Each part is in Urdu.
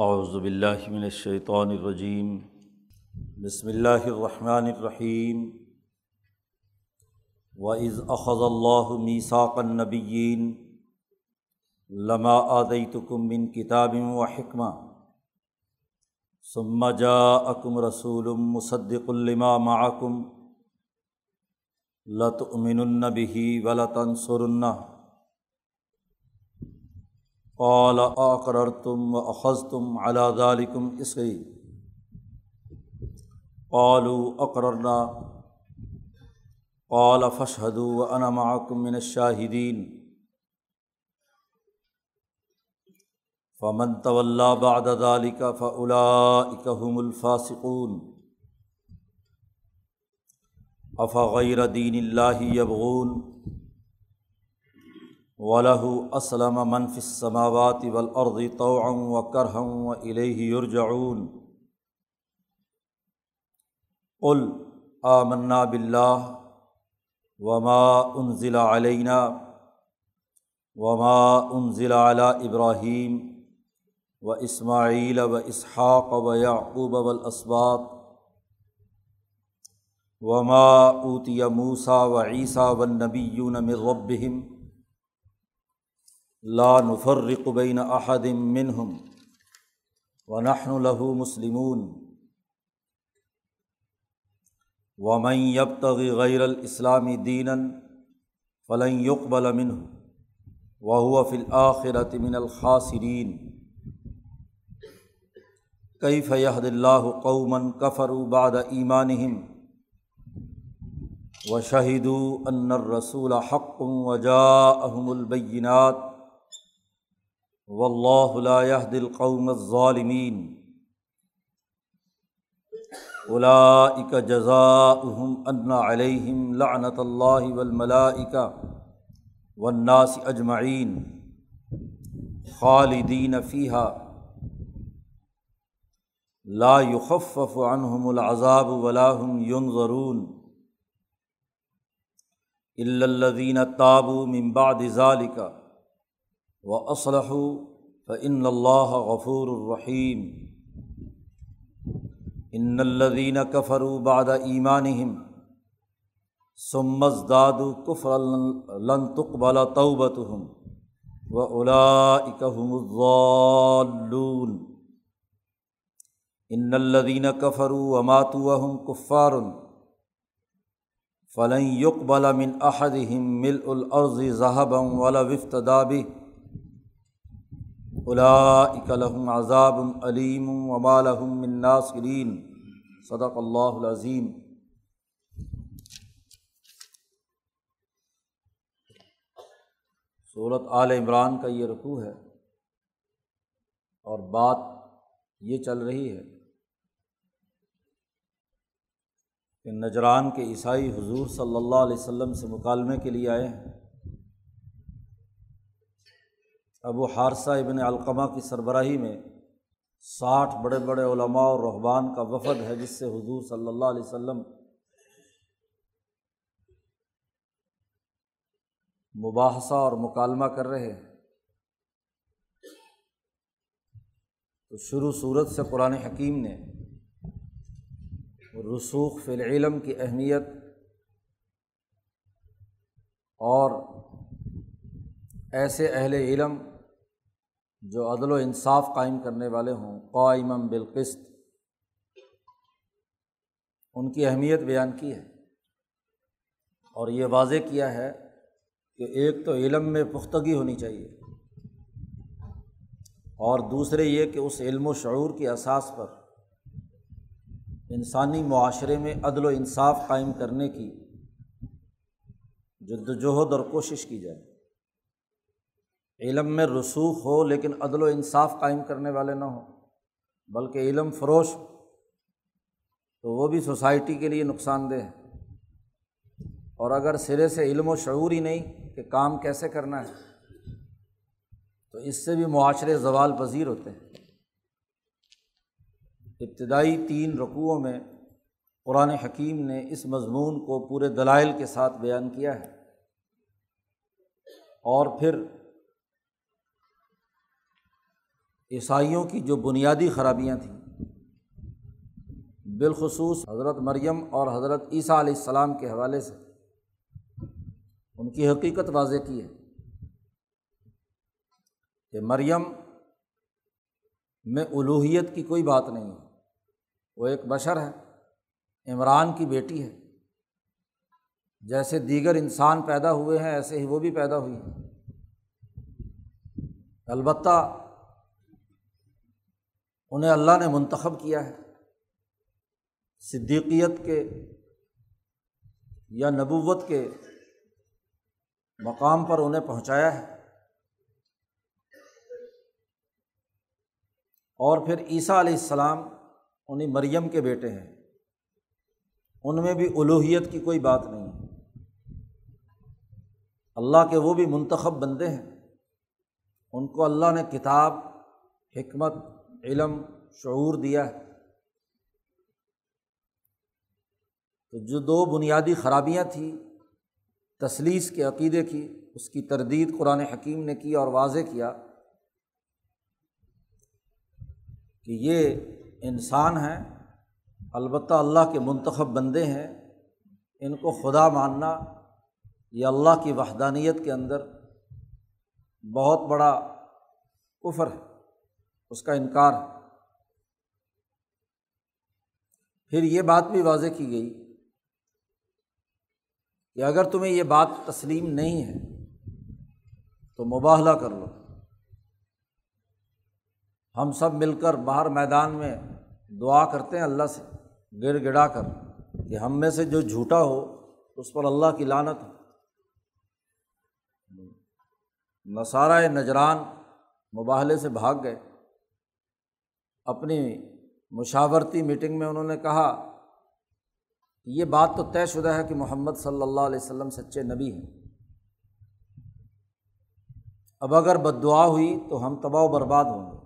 اعوذ باللہ من الشیطان الرجیم۔ بسم اللہ الرحمن الرحیم۔ وَإِذْ أَخَذَ اللَّهُ مِيثَاقَ النَّبِيِّينَ لَمَا آتَيْتُكُم مِّن كِتَابٍ وَحِكْمَةٍ ثُمَّ جَاءَكُمْ رَسُولٌ مُّصَدِّقٌ لِّمَا مَعَكُمْ لَتُؤْمِنُنَّ بِهِ وَلَتَنصُرُنَّهُ قال اقررتم واخذتم على ذلكم اسری قالوا اقررنا قال فاشهدوا وانا معكم من الشاهدين. فمن تولى بعد ذلك فاولئك هم الفاسقون. افغير دين الله يبغون؟ وله اسلم من في السماوات والارض طوعا وكرها واليه يرجعون. قل آمنا بالله وما انزل علينا وما انزل على ابراهيم واسماعيل واسحاق ويعقوب والاسباط وما اوتي موسى وعيسى والنبيون من ربهم لا نفرق بین احد منہم ونحن له مسلمون. ومن يبتغي غير الاسلام دینا فلن يقبل منه. وهو في الآخرة من الخاسرين. كيف يهد الله قوما كفروا بعد إيمانهم؟ وشهدوا أن الرسول حق وجاءهم البينات. اللہ الد القوم ظالمین الاء جزاءم ان علیہم لعنت اللہ والملائکہ والناس اجمعین خالدین فیحہ لا يخفف عنهم العذاب ولاحم ينظرون الا الذين تابوا من بعد ذلك و اسلح فن اللہ غفور الرحیم ان الدین کفر بعد ایمانہم سمز داد کفر لن تقبل توبتہم و اولئکہم الضالون. ان الدین کفر وماتوا وهم کفار فلن يقبل من احدهم ملء الارض ذهبا ولا افتدى به. لهم عذاب علیم ومالحم الناصرین صدق اللہ العظیم صورت عال عمران کا یہ رقوع ہے اور بات یہ چل رہی ہے کہ نجران کے عیسائی حضور صلی اللہ علیہ وسلم سے مکالمے کے لیے آئے ہیں۔ ابو حارثہ ابن علقمہ کی سربراہی میں ساٹھ بڑے بڑے علماء اور رحبان کا وفد ہے، جس سے حضور صلی اللہ علیہ وسلم مباحثہ اور مکالمہ کر رہے ہیں۔ تو شروع صورت سے قرآن حکیم نے رسوخ فی العلم کی اہمیت اور ایسے اہل علم جو عدل و انصاف قائم کرنے والے ہوں قائم بالقسط، ان کی اہمیت بیان کی ہے۔ اور یہ واضح کیا ہے کہ ایک تو علم میں پختگی ہونی چاہیے، اور دوسرے یہ کہ اس علم و شعور کی اساس پر انسانی معاشرے میں عدل و انصاف قائم کرنے کی جد وجہد اور کوشش کی جائے۔ علم میں رسوخ ہو لیکن عدل و انصاف قائم کرنے والے نہ ہوں، بلکہ علم فروش تو وہ بھی سوسائٹی کے لیے نقصان دہ ہے۔ اور اگر سرے سے علم و شعور ہی نہیں کہ کام کیسے کرنا ہے، تو اس سے بھی معاشرے زوال پذیر ہوتے ہیں۔ ابتدائی تین رقوعوں میں قرآن حکیم نے اس مضمون کو پورے دلائل کے ساتھ بیان کیا ہے۔ اور پھر عیسائیوں کی جو بنیادی خرابیاں تھیں، بالخصوص حضرت مریم اور حضرت عیسیٰ علیہ السلام کے حوالے سے، ان کی حقیقت واضح کی ہے کہ مریم میں الوحیت کی کوئی بات نہیں ہے۔ وہ ایک بشر ہے، عمران کی بیٹی ہے۔ جیسے دیگر انسان پیدا ہوئے ہیں، ایسے ہی وہ بھی پیدا ہوئی ہیں۔ البتہ انہیں اللہ نے منتخب کیا ہے۔ صدیقیت کے یا نبوت کے مقام پر انہیں پہنچایا ہے۔ اور پھر عیسیٰ علیہ السلام انہیں مریم کے بیٹے ہیں۔ ان میں بھی الوحیت کی کوئی بات نہیں۔ ہے اللہ کے وہ بھی منتخب بندے ہیں۔ ان کو اللہ نے کتاب، حکمت علم، شعور دیا ہے۔ تو جو دو بنیادی خرابیاں تھیں تصلیس کے عقیدے کی، اس کی تردید قرآن حکیم نے کی اور واضح کیا کہ یہ انسان ہیں، البتہ اللہ کے منتخب بندے ہیں۔ ان کو خدا ماننا یہ اللہ کی وحدانیت کے اندر بہت بڑا کفر ہے۔ اس کا انکار ہے۔ پھر یہ بات بھی واضح کی گئی کہ اگر تمہیں یہ بات تسلیم نہیں ہے تو مباہلہ کر لو۔ ہم سب مل کر باہر میدان میں دعا کرتے ہیں اللہ سے گر گڑا کر کہ ہم میں سے جو جھوٹا ہو اس پر اللہ کی لانت ہو۔ نصارہ نجران مباہلے سے بھاگ گئے۔ اپنی مشاورتی میٹنگ میں انہوں نے کہا یہ بات تو طے شدہ ہے کہ محمد صلی اللہ علیہ وسلم سچے نبی ہیں۔ اب اگر بد دعا ہوئی تو ہم تباہ و برباد ہوں گے۔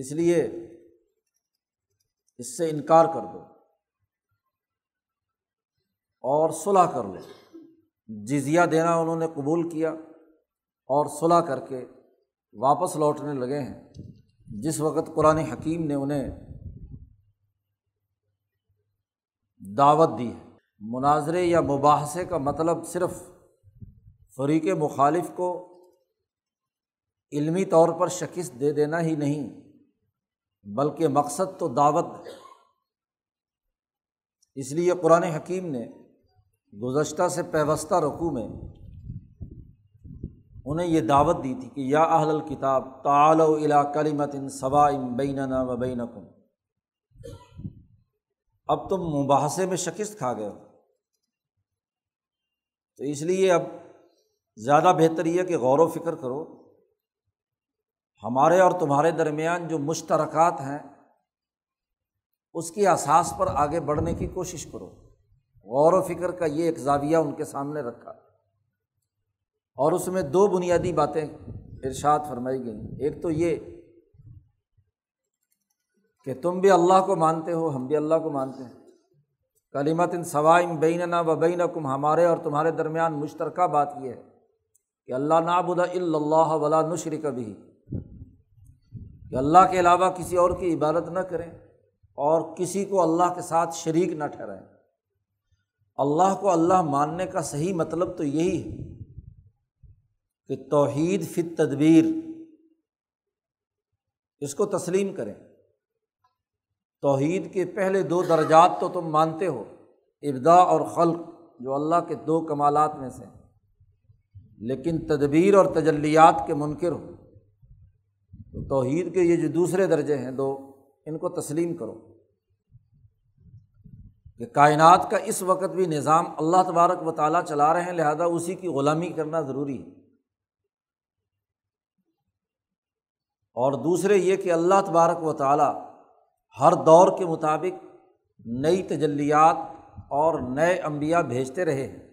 اس لیے اس سے انکار کر دو اور صلاح کر لو۔ جزیہ دینا انہوں نے قبول کیا اور صلاح کر کے واپس لوٹنے لگے ہیں۔ جس وقت قرآن حکیم نے انہیں دعوت دی ہے، مناظرے یا مباحثے کا مطلب صرف فریق مخالف کو علمی طور پر شکست دے دینا ہی نہیں، بلکہ مقصد تو دعوت اس لیے قرآن حکیم نے گزشتہ سے پیوستہ رقو میں انہیں یہ دعوت دی تھی کہ یا اہل الکتاب تعال و الا کلیمت ان صبا ام بین و بین اب تم مباحثے میں شکست کھا گئے ہو۔ تو اس لیے اب زیادہ بہتر یہ کہ غور و فکر کرو۔ ہمارے اور تمہارے درمیان جو مشترکات ہیں، اس کی اساس پر آگے بڑھنے کی کوشش کرو۔ غور و فکر کا یہ ایک زاویہ ان کے سامنے رکھا۔ اور اس میں دو بنیادی باتیں ارشاد فرمائی گئیں۔ ایک تو یہ کہ تم بھی اللہ کو مانتے ہو، ہم بھی اللہ کو مانتے ہیں۔ کلیمت ان سوائم بین و بین کم ہمارے اور تمہارے درمیان مشترکہ بات یہ ہے کہ اللہ نابدا اللہ ولا نشر کبھی کہ اللہ کے علاوہ کسی اور کی عبادت نہ کریں اور کسی کو اللہ کے ساتھ شریک نہ ٹھہرائیں۔ اللہ کو اللہ ماننے کا صحیح مطلب تو یہی ہے۔ کہ توحید فت تدبیر اس کو تسلیم کریں۔ توحید کے پہلے دو درجات تو تم مانتے ہو ابدا اور خلق، جو اللہ کے دو کمالات میں سے لیکن تدبیر اور تجلیات کے منکر ہو۔ تو توحید کے یہ جو دوسرے درجے ہیں دو، ان کو تسلیم کرو۔ کہ کائنات کا اس وقت بھی نظام اللہ تبارک و تعالیٰ چلا رہے ہیں، لہٰذا اسی کی غلامی کرنا ضروری ہے۔ اور دوسرے یہ کہ اللہ تبارک و تعالیٰ ہر دور کے مطابق نئی تجلیات اور نئے انبیاء بھیجتے رہے ہیں۔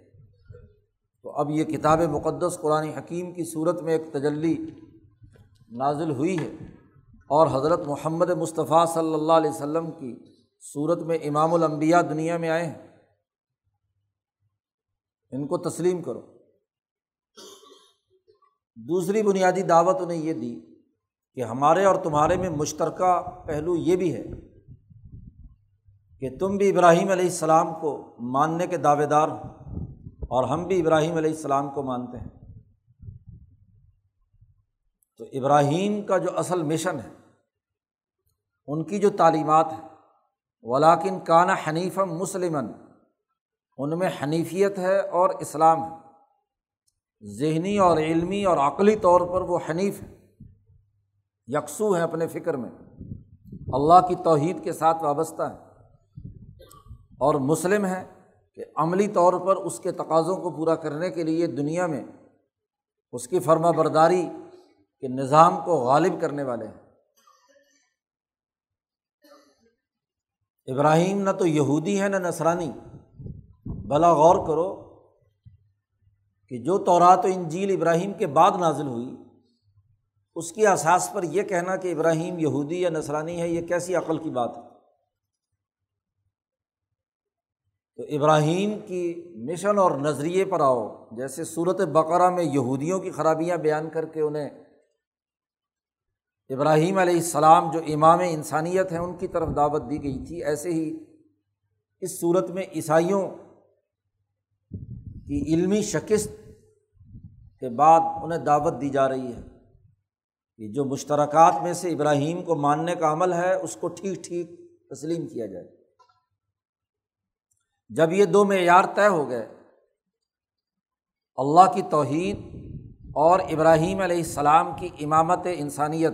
تو اب یہ کتاب مقدس قرآن حکیم کی صورت میں ایک تجلی نازل ہوئی ہے اور حضرت محمد مصطفیٰ صلی اللہ علیہ وسلم کی صورت میں امام الانبیاء دنیا میں آئے ہیں۔ ان کو تسلیم کرو۔ دوسری بنیادی دعوت انہیں یہ دی کہ ہمارے اور تمہارے میں مشترکہ پہلو یہ بھی ہے کہ تم بھی ابراہیم علیہ السلام کو ماننے کے دعوے دار ہو اور ہم بھی ابراہیم علیہ السلام کو مانتے ہیں۔ تو ابراہیم کا جو اصل مشن ہے، ان کی جو تعلیمات ہیں ولاکن کانا حنیف مسلمن ان میں حنیفیت ہے اور اسلام ہے۔ ذہنی اور علمی اور عقلی طور پر وہ حنیف ہے یکسو ہیں اپنے فکر میں۔ اللہ کی توحید کے ساتھ وابستہ ہے اور مسلم ہے کہ عملی طور پر اس کے تقاضوں کو پورا کرنے کے لیے دنیا میں اس کی فرما برداری کے نظام کو غالب کرنے والے ہیں۔ ابراہیم نہ تو یہودی ہے نہ نسرانی بھلا غور کرو کہ جو تورات و انجیل ابراہیم کے بعد نازل ہوئی اس کی احساس پر یہ کہنا کہ ابراہیم یہودی یا نسرانی ہے، یہ کیسی عقل کی بات ہے؟ تو ابراہیم کی مشن اور نظریے پر آؤ، جیسے صورت بقرہ میں یہودیوں کی خرابیاں بیان کر کے انہیں ابراہیم علیہ السلام جو امام انسانیت ہیں، ان کی طرف دعوت دی گئی تھی۔ ایسے ہی اس صورت میں عیسائیوں کی علمی شکست کے بعد انہیں دعوت دی جا رہی ہے۔ کہ جو مشترکات میں سے ابراہیم کو ماننے کا عمل ہے، اس کو ٹھیک ٹھیک تسلیم کیا جائے۔ جب یہ دو معیار طے ہو گئے، اللہ کی توحید اور ابراہیم علیہ السلام کی امامت انسانیت،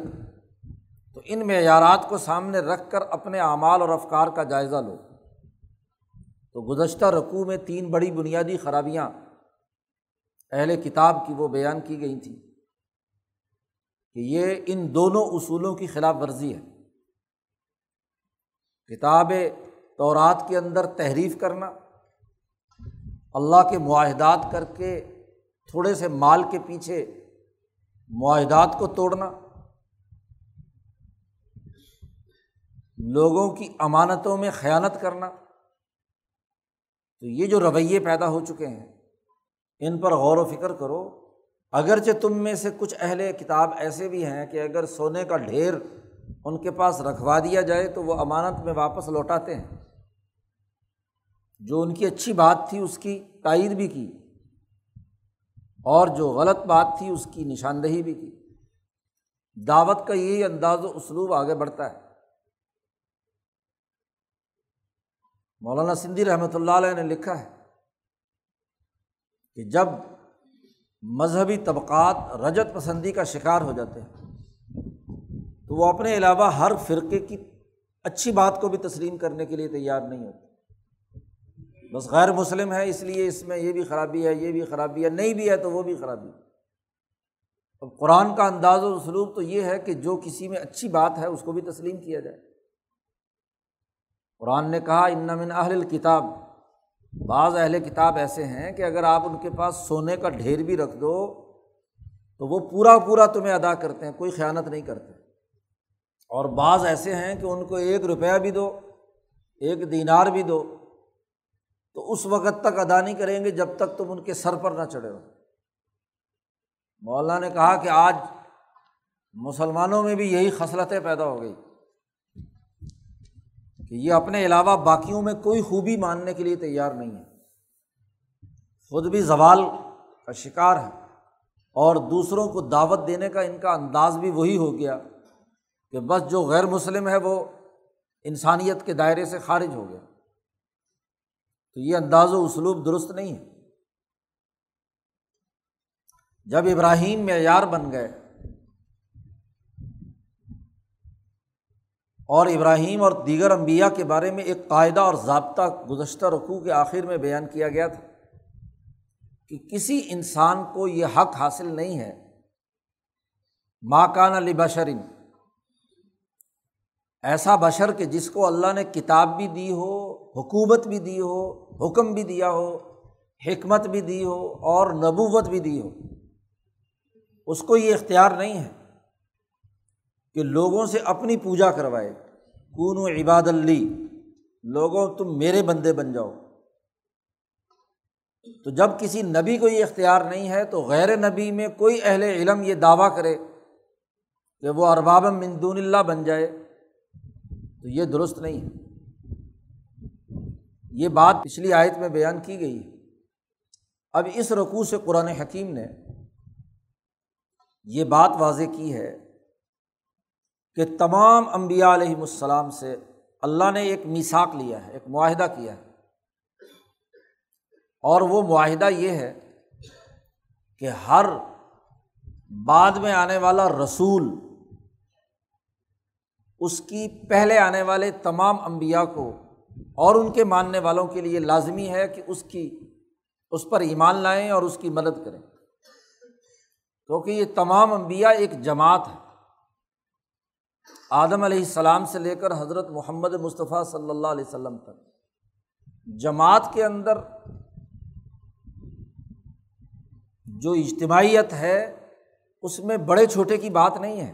تو ان معیارات کو سامنے رکھ کر اپنے اعمال اور افکار کا جائزہ لو۔ تو گزشتہ رقوع میں تین بڑی بنیادی خرابیاں اہل کتاب کی وہ بیان کی گئی تھیں۔ کہ یہ ان دونوں اصولوں کی خلاف ورزی ہے۔ کتاب تورات کے اندر تحریف کرنا، اللہ کے معاہدات کر کے تھوڑے سے مال کے پیچھے معاہدات کو توڑنا، لوگوں کی امانتوں میں خیانت کرنا، تو یہ جو رویے پیدا ہو چکے ہیں، ان پر غور و فکر کرو۔ اگرچہ تم میں سے کچھ اہل کتاب ایسے بھی ہیں کہ اگر سونے کا ڈھیر ان کے پاس رکھوا دیا جائے تو وہ امانت میں واپس لوٹاتے ہیں۔ جو ان کی اچھی بات تھی اس کی تائید بھی کی اور جو غلط بات تھی اس کی نشاندہی بھی کی۔ دعوت کا یہی انداز و اسلوب آگے بڑھتا ہے۔ مولانا سندھی رحمۃ اللہ علیہ نے لکھا ہے کہ جب مذہبی طبقات رجت پسندی کا شکار ہو جاتے ہیں۔ تو وہ اپنے علاوہ ہر فرقے کی اچھی بات کو بھی تسلیم کرنے کے لیے تیار نہیں ہوتے۔ بس غیر مسلم ہے اس لیے اس میں یہ بھی خرابی ہے، یہ بھی خرابی ہے، نہیں بھی ہے تو وہ بھی خرابی اب قرآن کا انداز و اسلوب تو یہ ہے کہ جو کسی میں اچھی بات ہے اس کو بھی تسلیم کیا جائے۔ قرآن نے کہا، ان من اہل کتاب بعض اہل کتاب ایسے ہیں کہ اگر آپ ان کے پاس سونے کا ڈھیر بھی رکھ دو، تو وہ پورا پورا تمہیں ادا کرتے ہیں، کوئی خیانت نہیں کرتے۔ اور بعض ایسے ہیں کہ ان کو ایک روپیہ بھی دو، ایک دینار بھی دو، تو اس وقت تک ادا نہیں کریں گے جب تک تم ان کے سر پر نہ چڑھے ہو۔ مولانا نے کہا کہ آج مسلمانوں میں بھی یہی خصلتیں پیدا ہو گئی۔ کہ یہ اپنے علاوہ باقیوں میں کوئی خوبی ماننے کے لیے تیار نہیں ہے۔ خود بھی زوال کا شکار ہے اور دوسروں کو دعوت دینے کا ان کا انداز بھی وہی ہو گیا کہ بس جو غیر مسلم ہے وہ انسانیت کے دائرے سے خارج ہو گیا۔ تو یہ انداز و اسلوب درست نہیں ہے۔ جب ابراہیم معیار بن گئے اور ابراہیم اور دیگر امبیا کے بارے میں ایک قاعدہ اور ضابطہ گزشتہ رقوع کے آخر میں بیان کیا گیا تھا کہ کسی انسان کو یہ حق حاصل نہیں ہے۔ ماں کان علی بشرن ایسا بشر کہ جس کو اللہ نے کتاب بھی دی ہو، حکومت بھی دی ہو، حکم بھی دیا ہو، حکمت بھی دی ہو اور نبوت بھی دی ہو، اس کو یہ اختیار نہیں ہے۔ کہ لوگوں سے اپنی پوجا کروائے۔ کون و عباد اللی لوگوں، تم میرے بندے بن جاؤ۔ تو جب کسی نبی کو یہ اختیار نہیں ہے، تو غیر نبی میں کوئی اہل علم یہ دعویٰ کرے کہ وہ ارباب مندون اللہ بن جائے۔ تو یہ درست نہیں ہے۔ یہ بات پچھلی آیت میں بیان کی گئی۔ ہے اب اس رقوع سے قرآن حکیم نے یہ بات واضح کی ہے کہ تمام امبیا علیہم السلام سے اللہ نے ایک میساک لیا ہے، ایک معاہدہ کیا ہے۔ اور وہ معاہدہ یہ ہے کہ ہر بعد میں آنے والا رسول، اس کی پہلے آنے والے تمام امبیا کو اور ان کے ماننے والوں کے لیے لازمی ہے کہ اس کی، اس پر ایمان لائیں اور اس کی مدد کریں۔ کیونکہ یہ تمام انبیاء ایک جماعت ہے۔ آدم علیہ السلام سے لے کر حضرت محمد مصطفیٰ صلی اللہ علیہ وسلم تک جماعت کے اندر جو اجتماعیت ہے، اس میں بڑے چھوٹے کی بات نہیں ہے۔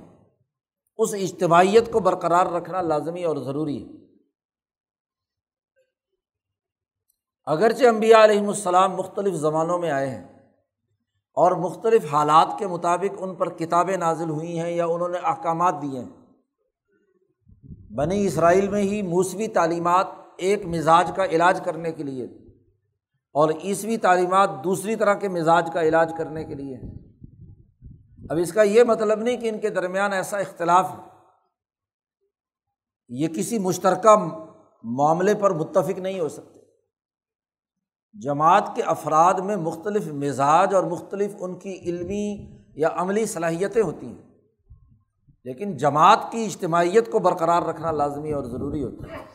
اس اجتماعیت کو برقرار رکھنا لازمی اور ضروری ہے۔ اگرچہ امبیا علیہم السلام مختلف زمانوں میں آئے ہیں اور مختلف حالات کے مطابق ان پر کتابیں نازل ہوئی ہیں یا انہوں نے احکامات دیے ہیں بنی اسرائیل میں ہی موسوی تعلیمات ایک مزاج کا علاج کرنے کے لیے اور عیسوی تعلیمات دوسری طرح کے مزاج کا علاج کرنے کے لیے اب اس کا یہ مطلب نہیں کہ ان کے درمیان ایسا اختلاف ہے یہ کسی مشترکہ معاملے پر متفق نہیں ہو سکتے۔ جماعت کے افراد میں مختلف مزاج اور مختلف ان کی علمی یا عملی صلاحیتیں ہوتی ہیں۔ لیکن جماعت کی اجتماعیت کو برقرار رکھنا لازمی اور ضروری ہوتا ہے۔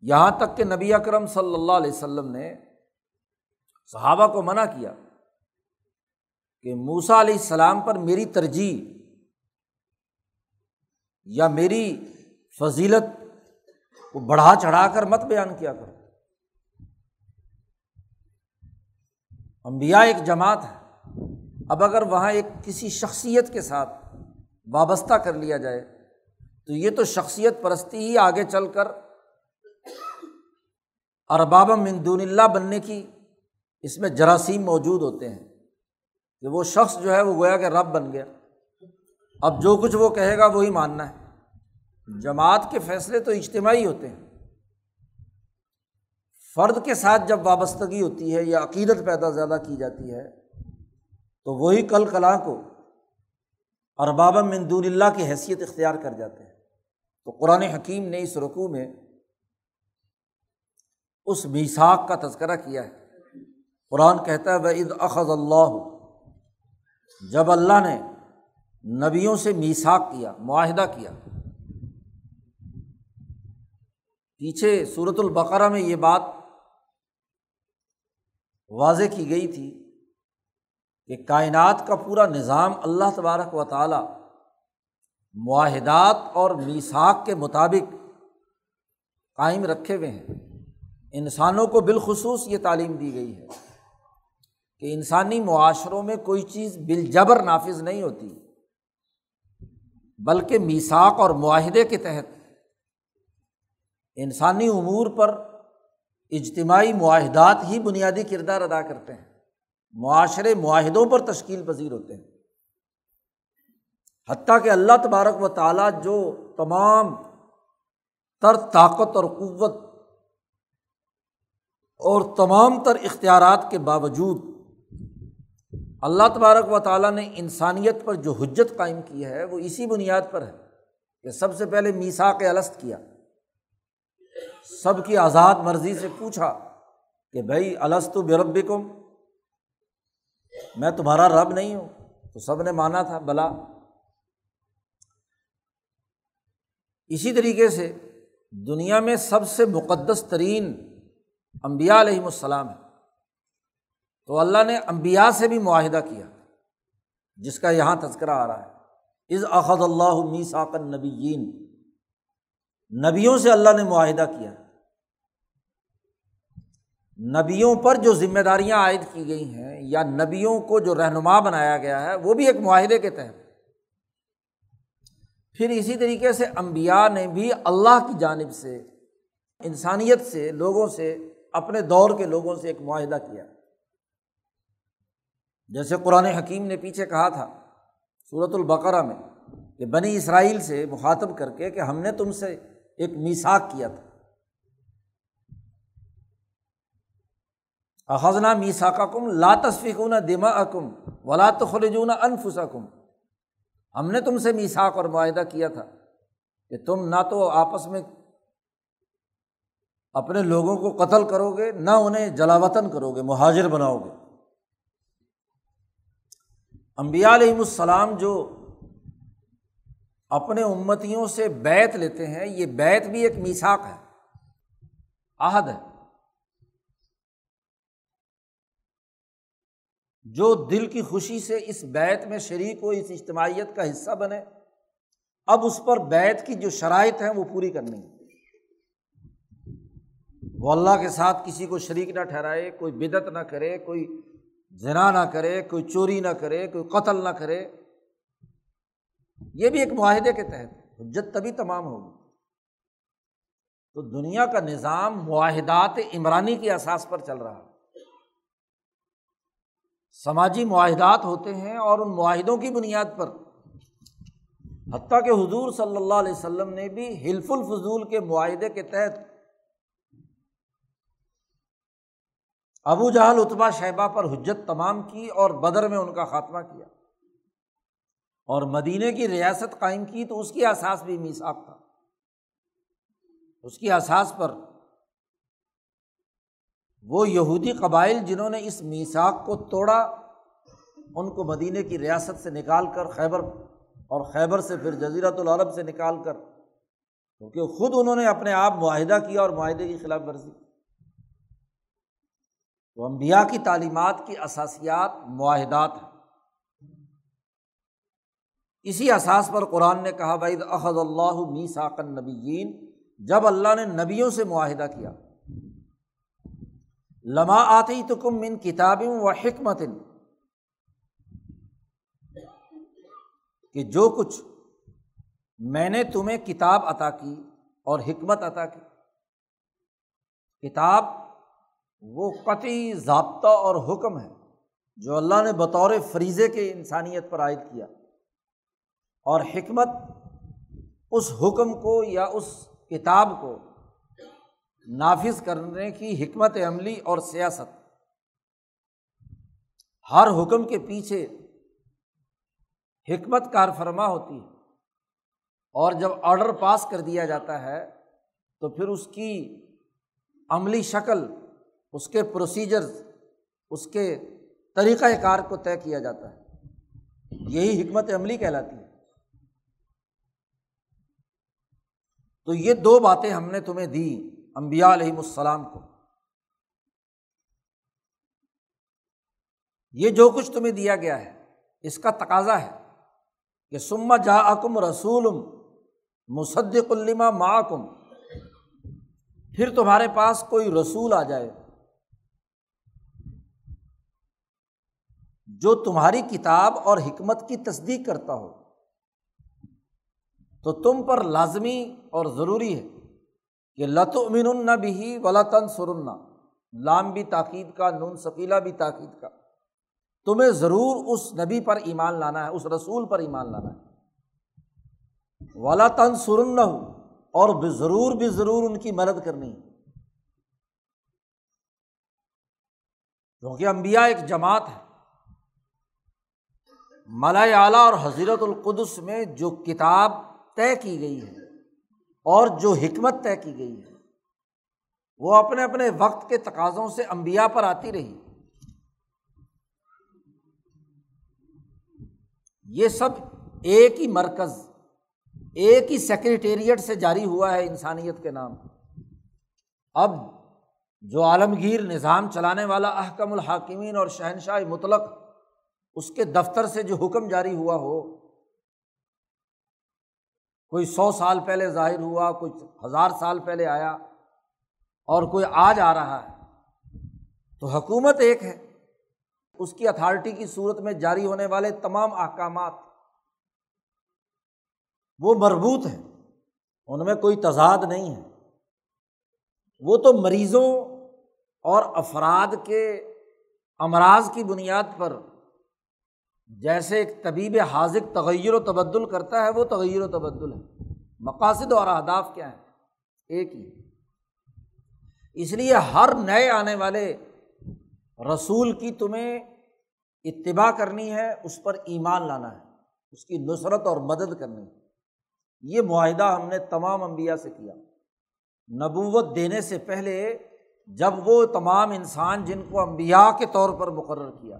یہاں تک کہ نبی اکرم صلی اللہ علیہ وسلم نے صحابہ کو منع کیا کہ موسا علیہ السلام پر میری ترجیح یا میری فضیلت کو بڑھا چڑھا کر مت بیان کیا کرو۔ امبیا ایک جماعت ہے۔ اب اگر وہاں ایک کسی شخصیت کے ساتھ وابستہ کر لیا جائے۔ تو یہ تو شخصیت پرستی ہی آگے چل کر ارباب مندون اللہ بننے کی اس میں جراثیم موجود ہوتے ہیں کہ وہ شخص جو ہے وہ گویا کہ رب بن گیا۔ اب جو کچھ وہ کہے گا وہی ماننا ہے۔ جماعت کے فیصلے تو اجتماعی ہوتے ہیں۔ فرد کے ساتھ جب وابستگی ہوتی ہے یا عقیدت پیدا زیادہ کی جاتی ہے تو وہی کل کلاں کو ارباب مندون اللہ کی حیثیت اختیار کر جاتے ہیں۔ تو قرآن حکیم نے اس رقوع میں اس میساک کا تذکرہ کیا ہے۔ قرآن کہتا ہے عید اخذ اللہ جب اللہ نے نبیوں سے میساک کیا، معاہدہ کیا۔ پیچھے صورت البقرہ میں یہ بات واضح کی گئی تھی۔ کہ کائنات کا پورا نظام اللہ تبارک و تعالیٰ معاہدات اور میساک کے مطابق قائم رکھے ہوئے ہیں۔ انسانوں کو بالخصوص یہ تعلیم دی گئی ہے کہ انسانی معاشروں میں کوئی چیز بالجبر نافذ نہیں ہوتی، بلکہ میساک اور معاہدے کے تحت انسانی امور پر اجتماعی معاہدات ہی بنیادی کردار ادا کرتے ہیں۔ معاشرے معاہدوں پر تشکیل پذیر ہوتے ہیں۔ حتیٰ کہ اللہ تبارک و تعالیٰ جو تمام تر طاقت اور قوت اور تمام تر اختیارات کے باوجود اللہ تبارک و تعالیٰ نے انسانیت پر جو حجت قائم کی ہے، وہ اسی بنیاد پر ہے کہ سب سے پہلے میساک الست کیا۔ سب کی آزاد مرضی سے پوچھا کہ بھائی السط برب کم میں تمہارا رب نہیں ہوں۔ تو سب نے مانا تھا، بلا۔ اسی طریقے سے دنیا میں سب سے مقدس ترین امبیا علیہم السلام ہے تو اللہ نے امبیا سے بھی معاہدہ کیا، جس کا یہاں تذکرہ آ رہا ہے۔ از احد اللہ میساکن نبی نبیوں سے اللہ نے معاہدہ کیا۔ نبیوں پر جو ذمہ داریاں عائد کی گئی ہیں یا نبیوں کو جو رہنما بنایا گیا ہے، وہ بھی ایک معاہدے کے تحت۔ پھر اسی طریقے سے امبیا نے بھی اللہ کی جانب سے، انسانیت سے، لوگوں سے، اپنے دور کے لوگوں سے ایک معاہدہ کیا۔ جیسے قرآن حکیم نے پیچھے کہا تھا صورت البقرہ میں کہ بنی اسرائیل سے مخاطب کر کے کہ ہم نے تم سے ایک میساک کیا تھا۔ اخذنا میساکا کم تصفیقون دما اکم ولا خلجون انفسکم۔ ہم نے تم سے میساک اور معاہدہ کیا تھا کہ تم نہ تو آپس میں اپنے لوگوں کو قتل کرو گے نہ انہیں جلاوطن کرو گے مہاجر بناؤ گے امبیا علیہم السلام جو اپنے امتیوں سے بیت لیتے ہیں، یہ بیت بھی ایک میساک ہے، عہد ہے۔ جو دل کی خوشی سے اس بیت میں شریک ہو اس اجتماعیت کا حصہ بنے۔ اب اس پر بیت کی جو شرائط ہیں، وہ پوری کرنی ہے وہ اللہ کے ساتھ کسی کو شریک نہ ٹھہرائے، کوئی بدت نہ کرے، کوئی ذنا نہ کرے، کوئی چوری نہ کرے، کوئی قتل نہ کرے۔ یہ بھی ایک معاہدے کے تحت حجت تبھی تمام ہوگی۔ تو دنیا کا نظام معاہدات عمرانی کے احساس پر چل رہا ہے۔ سماجی معاہدات ہوتے ہیں اور ان معاہدوں کی بنیاد پر۔ حتیٰ کہ حضور صلی اللہ علیہ وسلم نے بھی حلف الفضول کے معاہدے کے تحت ابو جہل اتبا شہبہ پر حجت تمام کی اور بدر میں ان کا خاتمہ کیا۔ اور مدینے کی ریاست قائم کی تو اس کی احساس بھی میساک تھا۔ اس کی احساس پر وہ یہودی قبائل جنہوں نے اس میساک کو توڑا، ان کو مدینے کی ریاست سے نکال کر، خیبر اور خیبر سے پھر جزیرت العرب سے نکال کر، کیونکہ خود انہوں نے اپنے آپ معاہدہ کیا اور معاہدے کی خلاف ورزی۔ تو امبیا کی تعلیمات کی اثاسیات معاہدات ہیں۔ اسی احساس پر قرآن نے کہا بھائی احد اللہ میساکن نبیین جب اللہ نے نبیوں سے معاہدہ کیا لما آتی تو کم من کتاب و حکمت، کہ جو کچھ میں نے تمہیں کتاب عطا کی اور حکمت عطا کی، کتاب وہ قطعی ضابطہ اور حکم ہے جو اللہ نے بطور فریضے کے انسانیت پر عائد کیا، اور حکمت اس حکم کو یا اس کتاب کو نافذ کرنے کی حکمت عملی اور سیاست۔ ہر حکم کے پیچھے حکمت کار فرما ہوتی ہے اور جب آڈر پاس کر دیا جاتا ہے تو پھر اس کی عملی شکل، اس کے پروسیجرز اس کے طریقۂ کار کو طے کیا جاتا ہے۔ یہی حکمت عملی کہلاتی ہے۔ تو یہ دو باتیں ہم نے تمہیں دی امبیا علیہم السلام کو۔ یہ جو کچھ تمہیں دیا گیا ہے، اس کا تقاضا ہے کہ سما جا اکم رسول مصدق الما معکم، پھر تمہارے پاس کوئی رسول آ جائے جو تمہاری کتاب اور حکمت کی تصدیق کرتا ہو۔ تو تم پر لازمی اور ضروری ہے کہ لت امین بھی ولا تن سرنا لام بھی تاکید کا، نون ثقیلا بھی تاکید کا۔ تمہیں ضرور اس نبی پر ایمان لانا ہے، اس رسول پر ایمان لانا ہے۔ ولا تن سرن ہو اور بے ضرور، بھی ضرور ان کی مدد کرنی ہے۔ کیونکہ امبیا ایک جماعت ہے۔ ملا اعلیٰ اور حضرت القدس میں جو کتاب طے کی گئی ہے۔ اور جو حکمت طے کی گئی ہے، وہ اپنے اپنے وقت کے تقاضوں سے امبیا پر آتی رہی۔ یہ سب ایک ہی مرکز، ایک ہی سیکریٹریٹ سے جاری ہوا ہے انسانیت کے نام۔ اب جو عالمگیر نظام چلانے والا احکم الحاکمین اور شہنشاہ مطلق، اس کے دفتر سے جو حکم جاری ہوا ہو کوئی سو سال پہلے ظاہر ہوا، کچھ ہزار سال پہلے آیا اور کوئی آج آ رہا ہے۔ تو حکومت ایک ہے۔ اس کی اتھارٹی کی صورت میں جاری ہونے والے تمام احکامات وہ مربوط ہیں۔ ان میں کوئی تضاد نہیں ہے۔ وہ تو مریضوں اور افراد کے امراض کی بنیاد پر جیسے ایک طبیب حاضق تغیر و تبدل کرتا ہے، وہ تغیر و تبدل ہے۔ مقاصد اور اہداف کیا ہیں؟ ایک ہی۔ اس لیے ہر نئے آنے والے رسول کی تمہیں اتباع کرنی ہے، اس پر ایمان لانا ہے، اس کی نصرت اور مدد کرنی ہے۔ یہ معاہدہ ہم نے تمام انبیاء سے کیا۔ نبوت دینے سے پہلے جب وہ تمام انسان جن کو امبیا کے طور پر مقرر کیا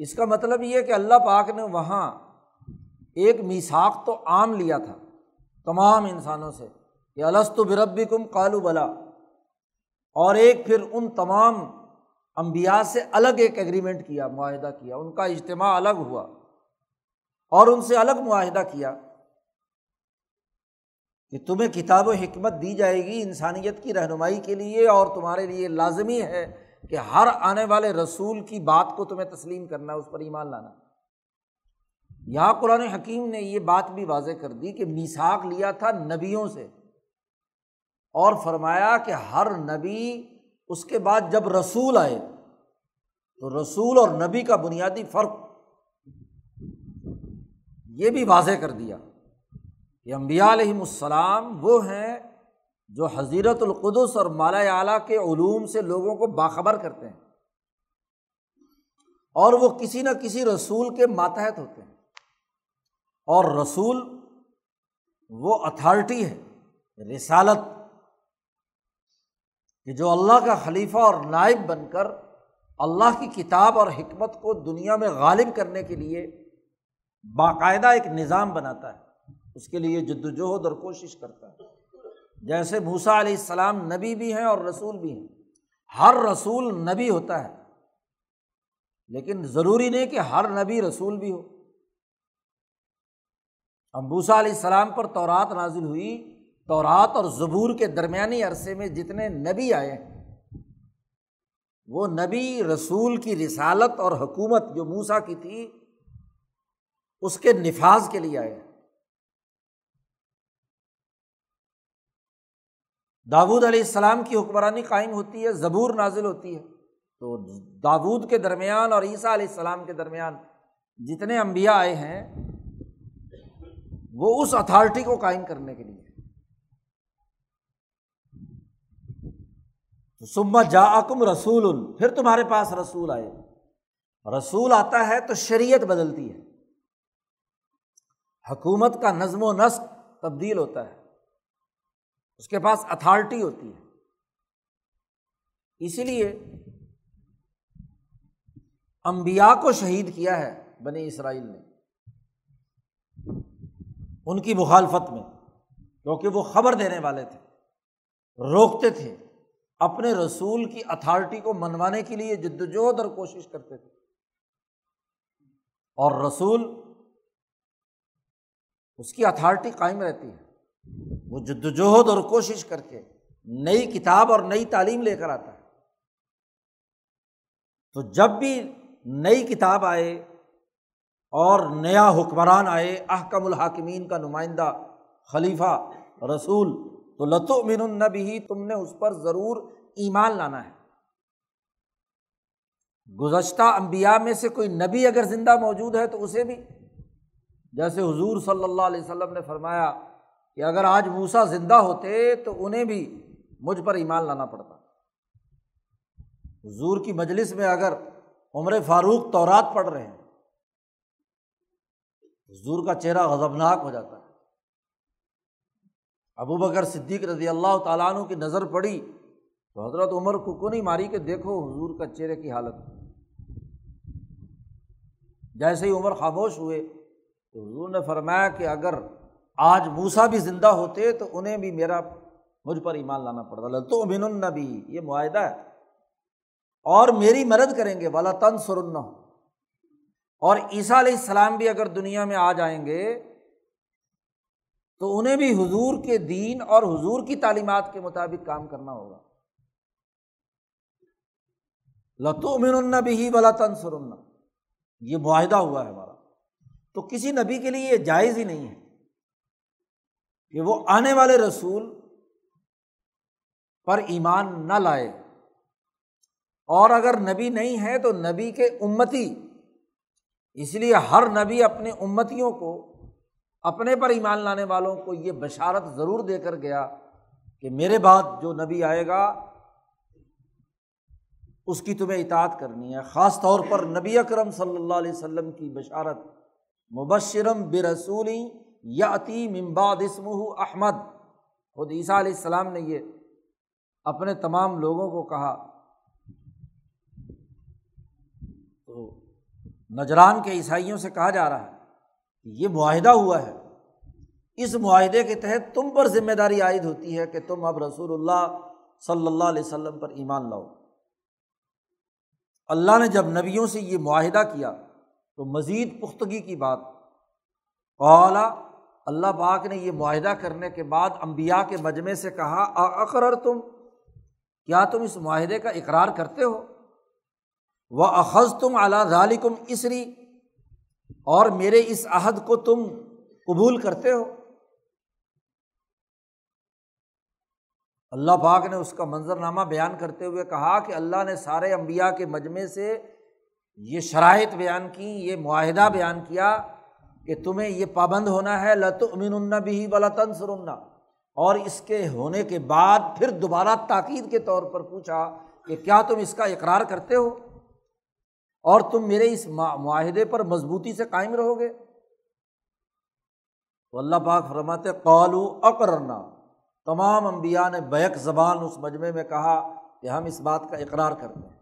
اس کا مطلب یہ کہ اللہ پاک نے وہاں ایک میساک تو عام لیا تھا تمام انسانوں سے کہ السط بربی کم کالو بلا اور ایک پھر ان تمام امبیا سے الگ ایک ایگریمنٹ کیا، معاہدہ کیا۔ ان کا اجتماع الگ ہوا اور ان سے الگ معاہدہ کیا کہ تمہیں کتاب و حکمت دی جائے گی انسانیت کی رہنمائی کے لیے اور تمہارے لیے لازمی ہے کہ ہر آنے والے رسول کی بات کو تمہیں تسلیم کرنا اس پر ایمان لانا۔ یہاں قرآن حکیم نے یہ بات بھی واضح کر دی کہ میساک لیا تھا نبیوں سے اور فرمایا کہ ہر نبی اس کے بعد جب رسول آئے، تو رسول اور نبی کا بنیادی فرق یہ بھی واضح کر دیا کہ امبیا علیہم السلام وہ ہیں جو حضیرت القدس اور مالا اعلیٰ کے علوم سے لوگوں کو باخبر کرتے ہیں اور وہ کسی نہ کسی رسول کے ماتحت ہوتے ہیں اور رسول وہ اتھارٹی ہے، رسالت، کہ جو اللہ کا خلیفہ اور نائب بن کر اللہ کی کتاب اور حکمت کو دنیا میں غالب کرنے کے لیے باقاعدہ ایک نظام بناتا ہے، اس کے لیے جد وجہد اور کوشش کرتا ہے۔ جیسے بھوسا علیہ السلام نبی بھی ہیں اور رسول بھی ہیں۔ ہر رسول نبی ہوتا ہے۔ لیکن ضروری نہیں کہ ہر نبی رسول بھی ہو۔ امبوسا علیہ السلام پر تورات نازل ہوئی۔ تورات اور زبور کے درمیانی عرصے میں جتنے نبی آئے ہیں، وہ نبی رسول کی رسالت اور حکومت جو موسا کی تھی، اس کے نفاذ کے لیے آئے ہیں۔ داود علیہ السلام کی حکمرانی قائم ہوتی ہے، زبور نازل ہوتی ہے۔ تو داود کے درمیان اور عیسیٰ علیہ السلام کے درمیان جتنے امبیا آئے ہیں، وہ اس اتھارٹی کو قائم کرنے کے لیے۔ سما جا اکم رسول، پھر تمہارے پاس رسول آئے۔ رسول آتا ہے تو شریعت بدلتی ہے۔ حکومت کا نظم و نسق تبدیل ہوتا ہے۔ اس کے پاس اتھارٹی ہوتی ہے۔ اسی لیے امبیا کو شہید کیا ہے بنی اسرائیل نے۔ ان کی مخالفت میں، کیونکہ وہ خبر دینے والے تھے۔ روکتے تھے، اپنے رسول کی اتھارٹی کو منوانے کے لیے جدوجہد اور کوشش کرتے تھے۔ اور رسول، اس کی اتھارٹی قائم رہتی ہے۔ وہ جدوجہد اور کوشش کر کے نئی کتاب اور نئی تعلیم لے کر آتا ہے۔ تو جب بھی نئی کتاب آئے اور نیا حکمران آئے، احکم الحاکمین کا نمائندہ، خلیفہ، رسول، تو لتو من النبی ہی تم نے اس پر ضرور ایمان لانا ہے۔ گزشتہ امبیا میں سے کوئی نبی اگر زندہ موجود ہے تو اسے بھی۔ جیسے حضور صلی اللہ علیہ وسلم نے فرمایا کہ اگر آج موسا زندہ ہوتے تو انہیں بھی مجھ پر ایمان لانا پڑتا۔ حضور کی مجلس میں اگر عمر فاروق تورات پڑھ رہے ہیں، حضور کا چہرہ غضبناک ہو جاتا ہے۔ ابو بکر صدیق رضی اللہ تعالیٰ عنہ کی نظر پڑی تو حضرت عمر کو کو نہیں ماری کہ دیکھو حضور کا چہرے کی حالت۔ جیسے ہی عمر خاموش ہوئے تو حضور نے فرمایا کہ اگر آج موسا بھی زندہ ہوتے تو انہیں بھی میرا مجھ پر ایمان لانا پڑتا۔ تو امین النبی یہ معاہدہ ہے۔ اور میری مدد کریں گے والا تن سرن اور عیسیٰ علیہ السلام بھی اگر دنیا میں آ جائیں گے، تو انہیں بھی حضور کے دین اور حضور کی تعلیمات کے مطابق کام کرنا ہوگا۔ لتو امین النبی ہی والا تن سرن یہ معاہدہ ہوا ہے ہمارا۔ تو کسی نبی کے لیے یہ جائز ہی نہیں ہے۔ کہ وہ آنے والے رسول پر ایمان نہ لائے۔ اور اگر نبی نہیں ہے تو نبی کے امتی۔ اس لیے ہر نبی اپنے امتیوں کو، اپنے پر ایمان لانے والوں کو یہ بشارت ضرور دے کر گیا کہ میرے بعد جو نبی آئے گا، اس کی تمہیں اطاعت کرنی ہے۔ خاص طور پر نبی اکرم صلی اللہ علیہ وسلم کی بشارت، مبشرم برسولی یا عطی ممباد اسم احمد۔ خود عیسیٰ علیہ السلام نے یہ اپنے تمام لوگوں کو کہا۔ تو نجران کے عیسائیوں سے کہا جا رہا ہے کہ یہ معاہدہ ہوا ہے۔ اس معاہدے کے تحت تم پر ذمہ داری عائد ہوتی ہے کہ تم اب رسول اللہ صلی اللہ علیہ وسلم پر ایمان لاؤ۔ اللہ نے جب نبیوں سے یہ معاہدہ کیا تو مزید پختگی کی بات۔ اولا اللہ پاک نے یہ معاہدہ کرنے کے بعد امبیا کے مجمے سے کہا اقرر تم کیا تم اس معاہدے کا اقرار کرتے ہو؟ وہ اخذ تم اعلیٰ ظالکم اسری اور میرے اس عہد کو تم قبول کرتے ہو؟ اللہ پاک نے اس کا منظرنامہ بیان کرتے ہوئے کہا کہ اللہ نے سارے امبیا کے مجمے سے یہ شرائط بیان کی، یہ معاہدہ بیان کیا کہ تمہیں یہ پابند ہونا ہے لت امین بھی بلا تنسر اور اس کے ہونے کے بعد پھر دوبارہ تاکید کے طور پر پوچھا کہ کیا تم اس کا اقرار کرتے ہو؟ اور تم میرے اس معاہدے پر مضبوطی سے قائم رہو گے؟ تو اللہ پاک فرماتے قالو اقرنا تمام امبیا نے بیک زبان اس مجمعے میں کہا کہ ہم اس بات کا اقرار کرتے ہیں۔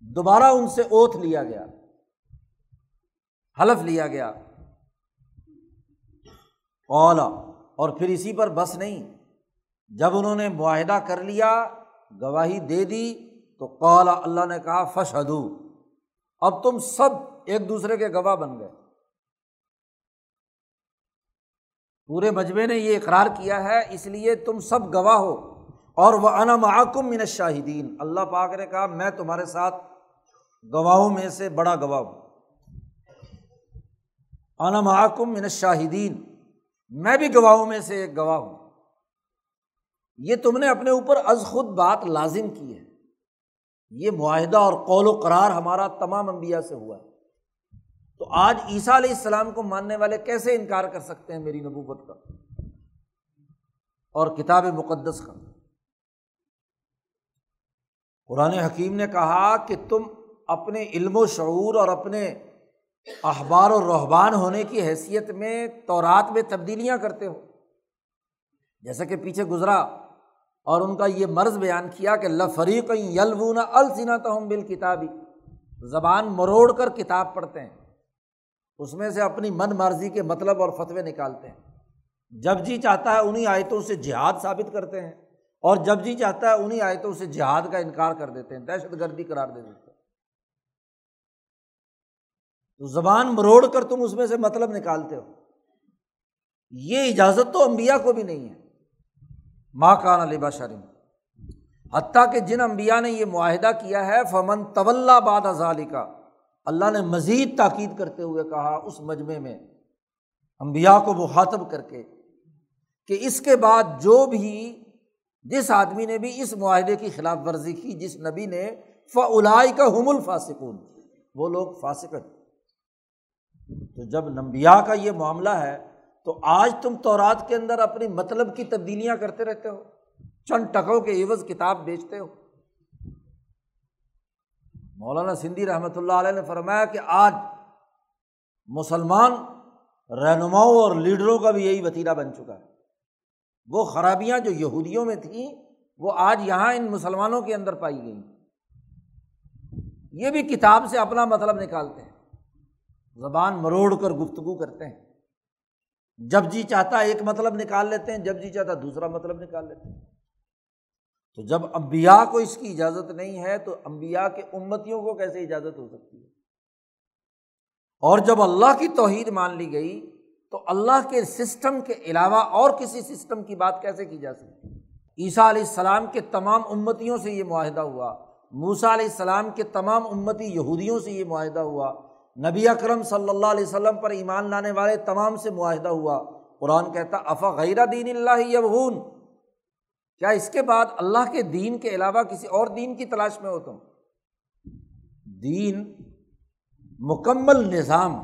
دوبارہ ان سے اوتھ لیا گیا۔ حلف لیا گیا۔ اولا اور پھر اسی پر بس نہیں۔ جب انہوں نے معاہدہ کر لیا، گواہی دے دی، تو قالا اللہ نے کہا فشدو اب تم سب ایک دوسرے کے گواہ بن گئے۔ پورے مجمے نے یہ اقرار کیا ہے، اس لیے تم سب گواہ ہو۔ اور وہ انا محکم من شاہدین اللہ پاک نے کہا، میں تمہارے ساتھ گواہوں میں سے بڑا گواہ ہوں۔ انا محکم من شاہدین میں بھی گواہوں میں سے ایک گواہ ہوں۔ یہ تم نے اپنے اوپر از خود بات لازم کی ہے۔ یہ معاہدہ اور قول و قرار ہمارا تمام انبیاء سے ہوا ہے۔ تو آج عیسیٰ علیہ السلام کو ماننے والے کیسے انکار کر سکتے ہیں میری نبوت کا؟ اور کتاب مقدس کا۔ قرآن حکیم نے کہا کہ تم اپنے علم و شعور اور اپنے اخبار و رحبان ہونے کی حیثیت میں تورات میں تبدیلیاں کرتے ہو جیسا کہ پیچھے گزرا اور ان کا یہ مرض بیان کیا کہ لفریق یلونا السنا تہم بال کتابی زبان مروڑ کر کتاب پڑھتے ہیں۔ اس میں سے اپنی من مرضی کے مطلب اور فتوے نکالتے ہیں۔ جب جی چاہتا ہے انہیں آیتوں سے جہاد ثابت کرتے ہیں اور جب جی چاہتا ہے انہیں آیتوں سے جہاد کا انکار کر دیتے ہیں، دہشت گردی قرار دے دیتے ہیں۔ تو زبان مروڑ کر تم اس میں سے مطلب نکالتے ہو۔ یہ اجازت تو امبیا کو بھی نہیں ہے۔ ماں کان علی شرم حتیٰ کہ جن امبیا نے یہ معاہدہ کیا ہے، فمن طول باد ازالی کا اللہ نے مزید تاکید کرتے ہوئے کہا اس مجمے میں امبیا کو مخاطب کر کے، کہ اس کے بعد جو بھی جس آدمی نے بھی اس معاہدے کی خلاف ورزی کی، جس نبی نے فلائی کا حم الفاسکون وہ لوگ فاسکت تو جب نمبیا کا یہ معاملہ ہے، تو آج تم تورات کے اندر اپنی مطلب کی تبدیلیاں کرتے رہتے ہو۔ چند ٹکوں کے عوض کتاب بیچتے ہو۔ مولانا سندھی رحمۃ اللہ علیہ نے فرمایا کہ آج مسلمان رہنماؤں اور لیڈروں کا بھی یہی وطیرہ بن چکا ہے۔ وہ خرابیاں جو یہودیوں میں تھیں، وہ آج یہاں ان مسلمانوں کے اندر پائی گئیں۔ یہ بھی کتاب سے اپنا مطلب نکالتے ہیں۔ زبان مروڑ کر گفتگو کرتے ہیں۔ جب جی چاہتا ایک مطلب نکال لیتے ہیں، جب جی چاہتا دوسرا مطلب نکال لیتے ہیں۔ تو جب امبیا کو اس کی اجازت نہیں ہے، تو امبیا کے امتیوں کو کیسے اجازت ہو سکتی ہے؟ اور جب اللہ کی توحید مان لی گئی، تو اللہ کے سسٹم کے علاوہ اور کسی سسٹم کی بات کیسے کی جا سکتی عیسیٰ علیہ السلام کے تمام امتیوں سے یہ معاہدہ ہوا۔ موسا علیہ السلام کے تمام امتی یہودیوں سے یہ معاہدہ ہوا۔ نبی اکرم صلی اللہ علیہ وسلم پر ایمان لانے والے تمام سے معاہدہ ہوا۔ قرآن کہتا، افا غیرہ دین اللہ یبغون کیا اس کے بعد اللہ کے دین کے علاوہ کسی اور دین کی تلاش میں ہو تم؟ دین مکمل نظام،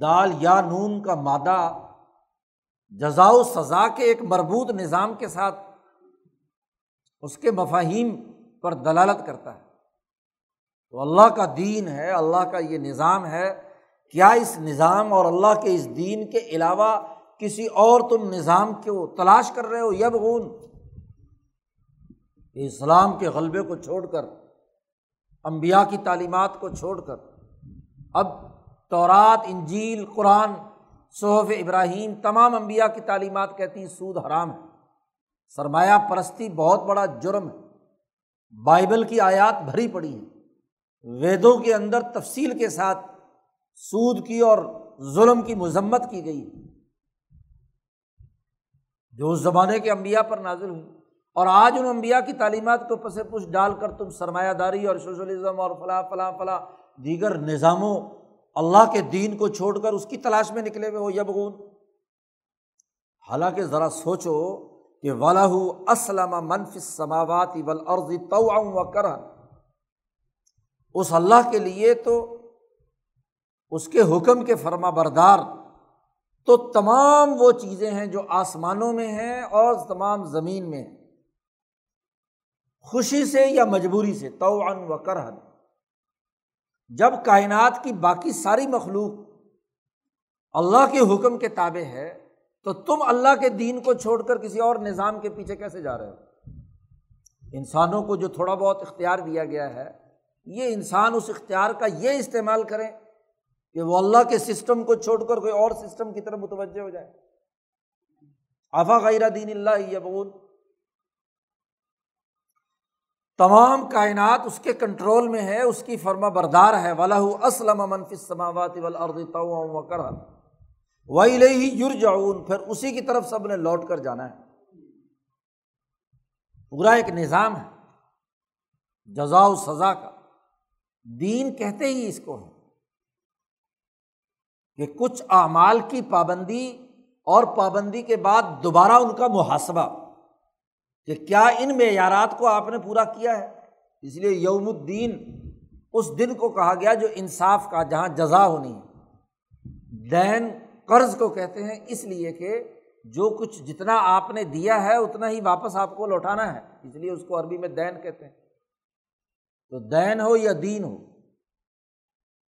دال یا نون کا مادہ، جزا و سزا کے ایک مربوط نظام کے ساتھ اس کے مفاہیم پر دلالت کرتا ہے۔ تو اللہ کا دین ہے، اللہ کا یہ نظام ہے، کیا اس نظام اور اللہ کے اس دین کے علاوہ کسی اور تم نظام کو تلاش کر رہے ہو؟ یب غون اسلام کے غلبے کو چھوڑ کر امبیا کی تعلیمات کو چھوڑ کر۔ اب تورات، انجیل، قرآن، صحف ابراہیم تمام امبیا کی تعلیمات کہتی ہیں سود حرام ہے۔ سرمایہ پرستی بہت بڑا جرم ہے۔ بائبل کی آیات بھری پڑی ہیں۔ ویدوں کے اندر تفصیل کے ساتھ سود کی اور ظلم کی مذمت کی گئی۔ جو اس زمانے کے امبیا پر نازل ہوئی۔ اور آج ان امبیا کی تعلیمات کو پس پش ڈال کر تم سرمایہ داری اور سوشلزم اور فلاں فلاں فلاں دیگر نظاموں اللہ کے دین کو چھوڑ کر اس کی تلاش میں نکلے ہوئے ہو یبغون۔ حالانکہ ذرا سوچو کہ ولاح اسلم منف سماوات ولعرضی تو و کر اس اللہ کے لیے تو اس کے حکم کے فرما بردار تو تمام وہ چیزیں ہیں جو آسمانوں میں ہیں اور تمام زمین میں ہیں۔ خوشی سے یا مجبوری سے تو ان و کرہن جب کائنات کی باقی ساری مخلوق اللہ کے حکم کے تابع ہے، تو تم اللہ کے دین کو چھوڑ کر کسی اور نظام کے پیچھے کیسے جا رہے ہو؟ انسانوں کو جو تھوڑا بہت اختیار دیا گیا ہے یہ انسان اس اختیار کا یہ استعمال کریں کہ وہ اللہ کے سسٹم کو چھوڑ کر کوئی اور سسٹم کی طرف متوجہ ہو جائے۔ آفا غیر دین اللہ یبون تمام کائنات اس کے کنٹرول میں ہے، اس کی فرما بردار ہے۔ ولاح اسلم منفی سماوات کر وہی لے ہی یور جاؤن پھر اسی کی طرف سب نے لوٹ کر جانا ہے۔ پورا ایک نظام ہے۔ جزا و سزا کا۔ دین کہتے ہی اس کو ہے کہ کچھ اعمال کی پابندی اور پابندی کے بعد دوبارہ ان کا محاسبہ کہ کیا ان معیارات کو آپ نے پورا کیا ہے؟ اس لیے یوم الدین اس دن کو کہا گیا جو انصاف کا، جہاں جزا ہونی ہے۔ دین قرض کو کہتے ہیں، اس لیے کہ جو کچھ جتنا آپ نے دیا ہے، اتنا ہی واپس آپ کو لوٹانا ہے۔ اس لیے اس کو عربی میں دین کہتے ہیں۔ تو دین ہو یا دین ہو،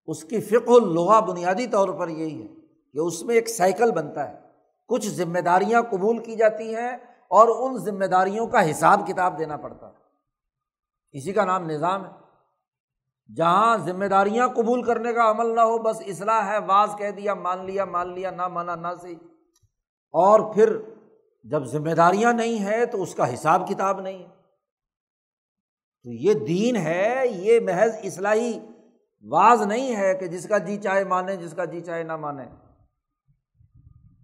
اس کی فکر الغا بنیادی طور پر یہی ہے کہ اس میں ایک سائیکل بنتا ہے۔ کچھ ذمہ داریاں قبول کی جاتی ہیں اور ان ذمہ داریوں کا حساب کتاب دینا پڑتا ہے۔ اسی کا نام نظام ہے۔ جہاں ذمہ داریاں قبول کرنے کا عمل نہ ہو، بس اصلاح ہے بعض کہہ دیا، مان لیا مان لیا، نہ مانا، نہ صحیح۔ اور پھر جب ذمہ داریاں نہیں ہیں تو اس کا حساب کتاب نہیں ہے۔ تو یہ دین ہے، یہ محض اصلاحی واز نہیں ہے کہ جس کا جی چاہے مانے، جس کا جی چاہے نہ مانے۔